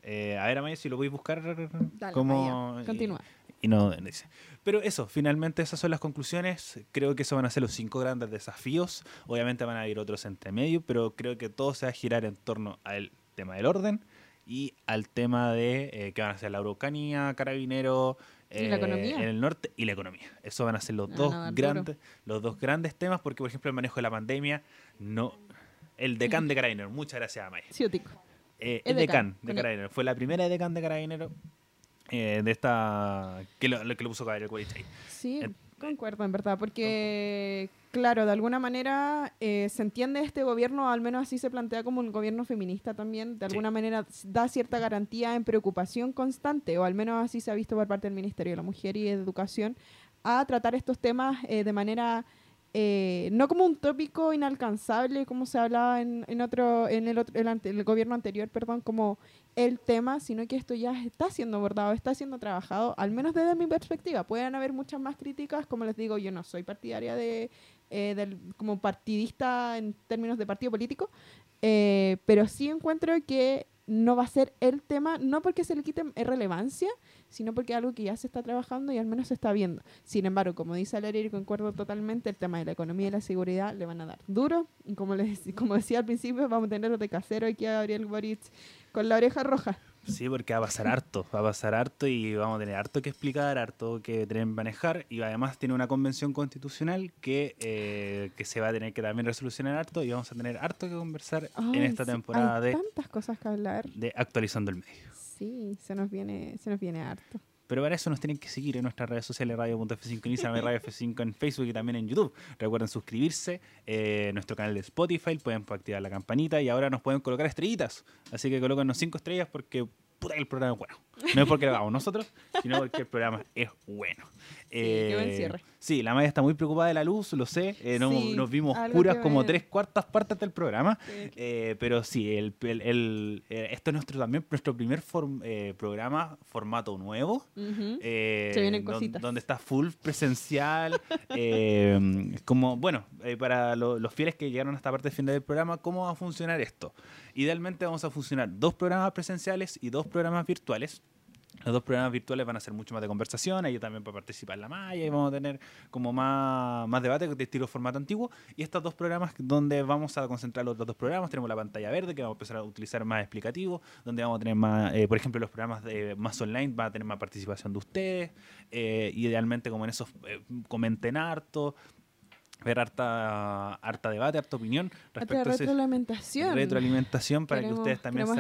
eh, a ver, Amaya, si lo voy a buscar. dale, como, continúa. Y, y no, no dice. Pero eso, finalmente esas son las conclusiones. Creo que esos van a ser los cinco grandes desafíos. Obviamente van a haber otros entre medio, pero creo que todo se va a girar en torno al tema del orden y al tema de eh, que van a ser la Araucanía, Carabinero, ¿Y la economía? en el norte y la economía. Eso van a ser los a dos duro. grandes, los dos grandes temas, porque por ejemplo el manejo de la pandemia, no, el decán de Carabinero. Muchas gracias, Amaya. Ciútico. Eh, decán, de con Carabinero. Fue la primera Edecán de Carabinero eh, de esta. que lo, lo que lo puso Gabriel Cuarich ahí. Sí, Eh, concuerdo en verdad, porque, claro, de alguna manera eh, se entiende este gobierno, al menos así se plantea como un gobierno feminista también, de Sí. alguna manera da cierta garantía en preocupación constante, o al menos así se ha visto por parte del Ministerio de la Mujer y de Educación, a tratar estos temas eh, de manera... eh, no como un tópico inalcanzable como se hablaba en, en otro en el, gobierno anterior perdón como el tema, sino que esto ya está siendo abordado, está siendo trabajado, al menos desde mi perspectiva. Pueden haber muchas más críticas, como les digo, yo no soy partidaria de, eh, del, como partidista en términos de partido político, eh, pero sí encuentro que no va a ser el tema, no porque se le quite relevancia, sino porque es algo que ya se está trabajando y al menos se está viendo. Sin embargo, como dice Valeria, y concuerdo totalmente, el tema de la economía y la seguridad le van a dar duro. Y como, les, como decía al principio, vamos a tener de casero aquí a Gabriel Boric con la oreja roja. Sí, porque va a pasar harto, va a pasar harto y vamos a tener harto que explicar, harto que tener que manejar y además tiene una convención constitucional que, eh, que se va a tener que también resolucionar harto y vamos a tener harto que conversar en esta sí, temporada hay de, tantas cosas que hablar. de Actualizando el Medio. Sí, se nos viene, se nos viene harto. Pero para eso nos tienen que seguir en nuestras redes sociales, radio.f5 en Instagram y <laughs> Radio F5 en Facebook y también en YouTube. Recuerden suscribirse, eh, nuestro canal de Spotify, pueden activar la campanita y ahora nos pueden colocar estrellitas. Así que colócanos cinco estrellas porque puta el programa es bueno. No es porque lo hagamos nosotros, sino porque el programa es bueno. Eh, qué buen cierre. Sí, la Maya está muy preocupada de la luz, lo sé. eh, no- Sí, nos vimos oscuras como tres cuartas partes del programa. Sí. Eh, pero sí, el, el- el- eh, esto es nuestro también nuestro primer form- eh, programa formato nuevo. Eh, Se vienen cositas. donde está full presencial. <laughs> eh, como, bueno, eh, para lo- los fieles que llegaron a esta parte final del programa, ¿cómo va a funcionar esto? Idealmente vamos a funcionar dos programas presenciales y dos programas virtuales. Los dos programas virtuales van a ser mucho más de conversación, ahí también para participar la malla y vamos a tener como más, más debate de estilo formato antiguo. Y estos dos programas donde vamos a concentrar los otros dos programas, tenemos la pantalla verde que vamos a empezar a utilizar más explicativo, donde vamos a tener más, eh, por ejemplo, los programas de, más online van a tener más participación de ustedes, eh, idealmente como en esos eh, comenten harto, ver harta, harta debate, harta opinión Harta respecto a ese- retroalimentación. retroalimentación para Queremos- que ustedes también se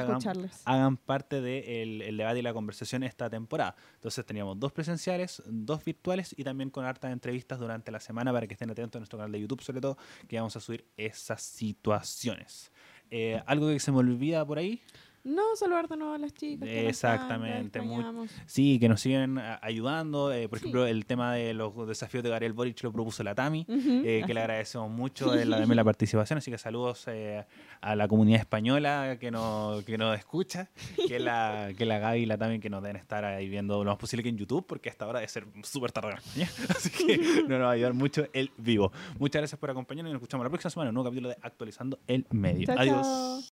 hagan, parte del el debate y la conversación esta temporada. Entonces teníamos dos presenciales, dos virtuales y también con hartas entrevistas durante la semana para que estén atentos a nuestro canal de YouTube, sobre todo, que vamos a subir esas situaciones. Eh, ¿Algo que se me olvida por ahí? No, saludar de nuevo a las chicas. que están, Exactamente, muy- extrañamos. Sí, que nos siguen a- ayudando. eh, por Sí. ejemplo, el tema de los desafíos de Gabriel Boric lo propuso la Tami. Eh, que le agradecemos mucho <laughs> eh, la, también la participación, así que saludos eh, a la comunidad española que nos, que nos escucha, que la, <laughs> que la Gaby y la también que nos deben estar ahí viendo lo más posible que en YouTube, porque hasta ahora debe ser súper tarde en <laughs> así que no nos va a ayudar mucho el vivo. Muchas gracias por acompañarnos y nos escuchamos la próxima semana en un nuevo capítulo de Actualizando el Medio. Chao, Adiós. chao.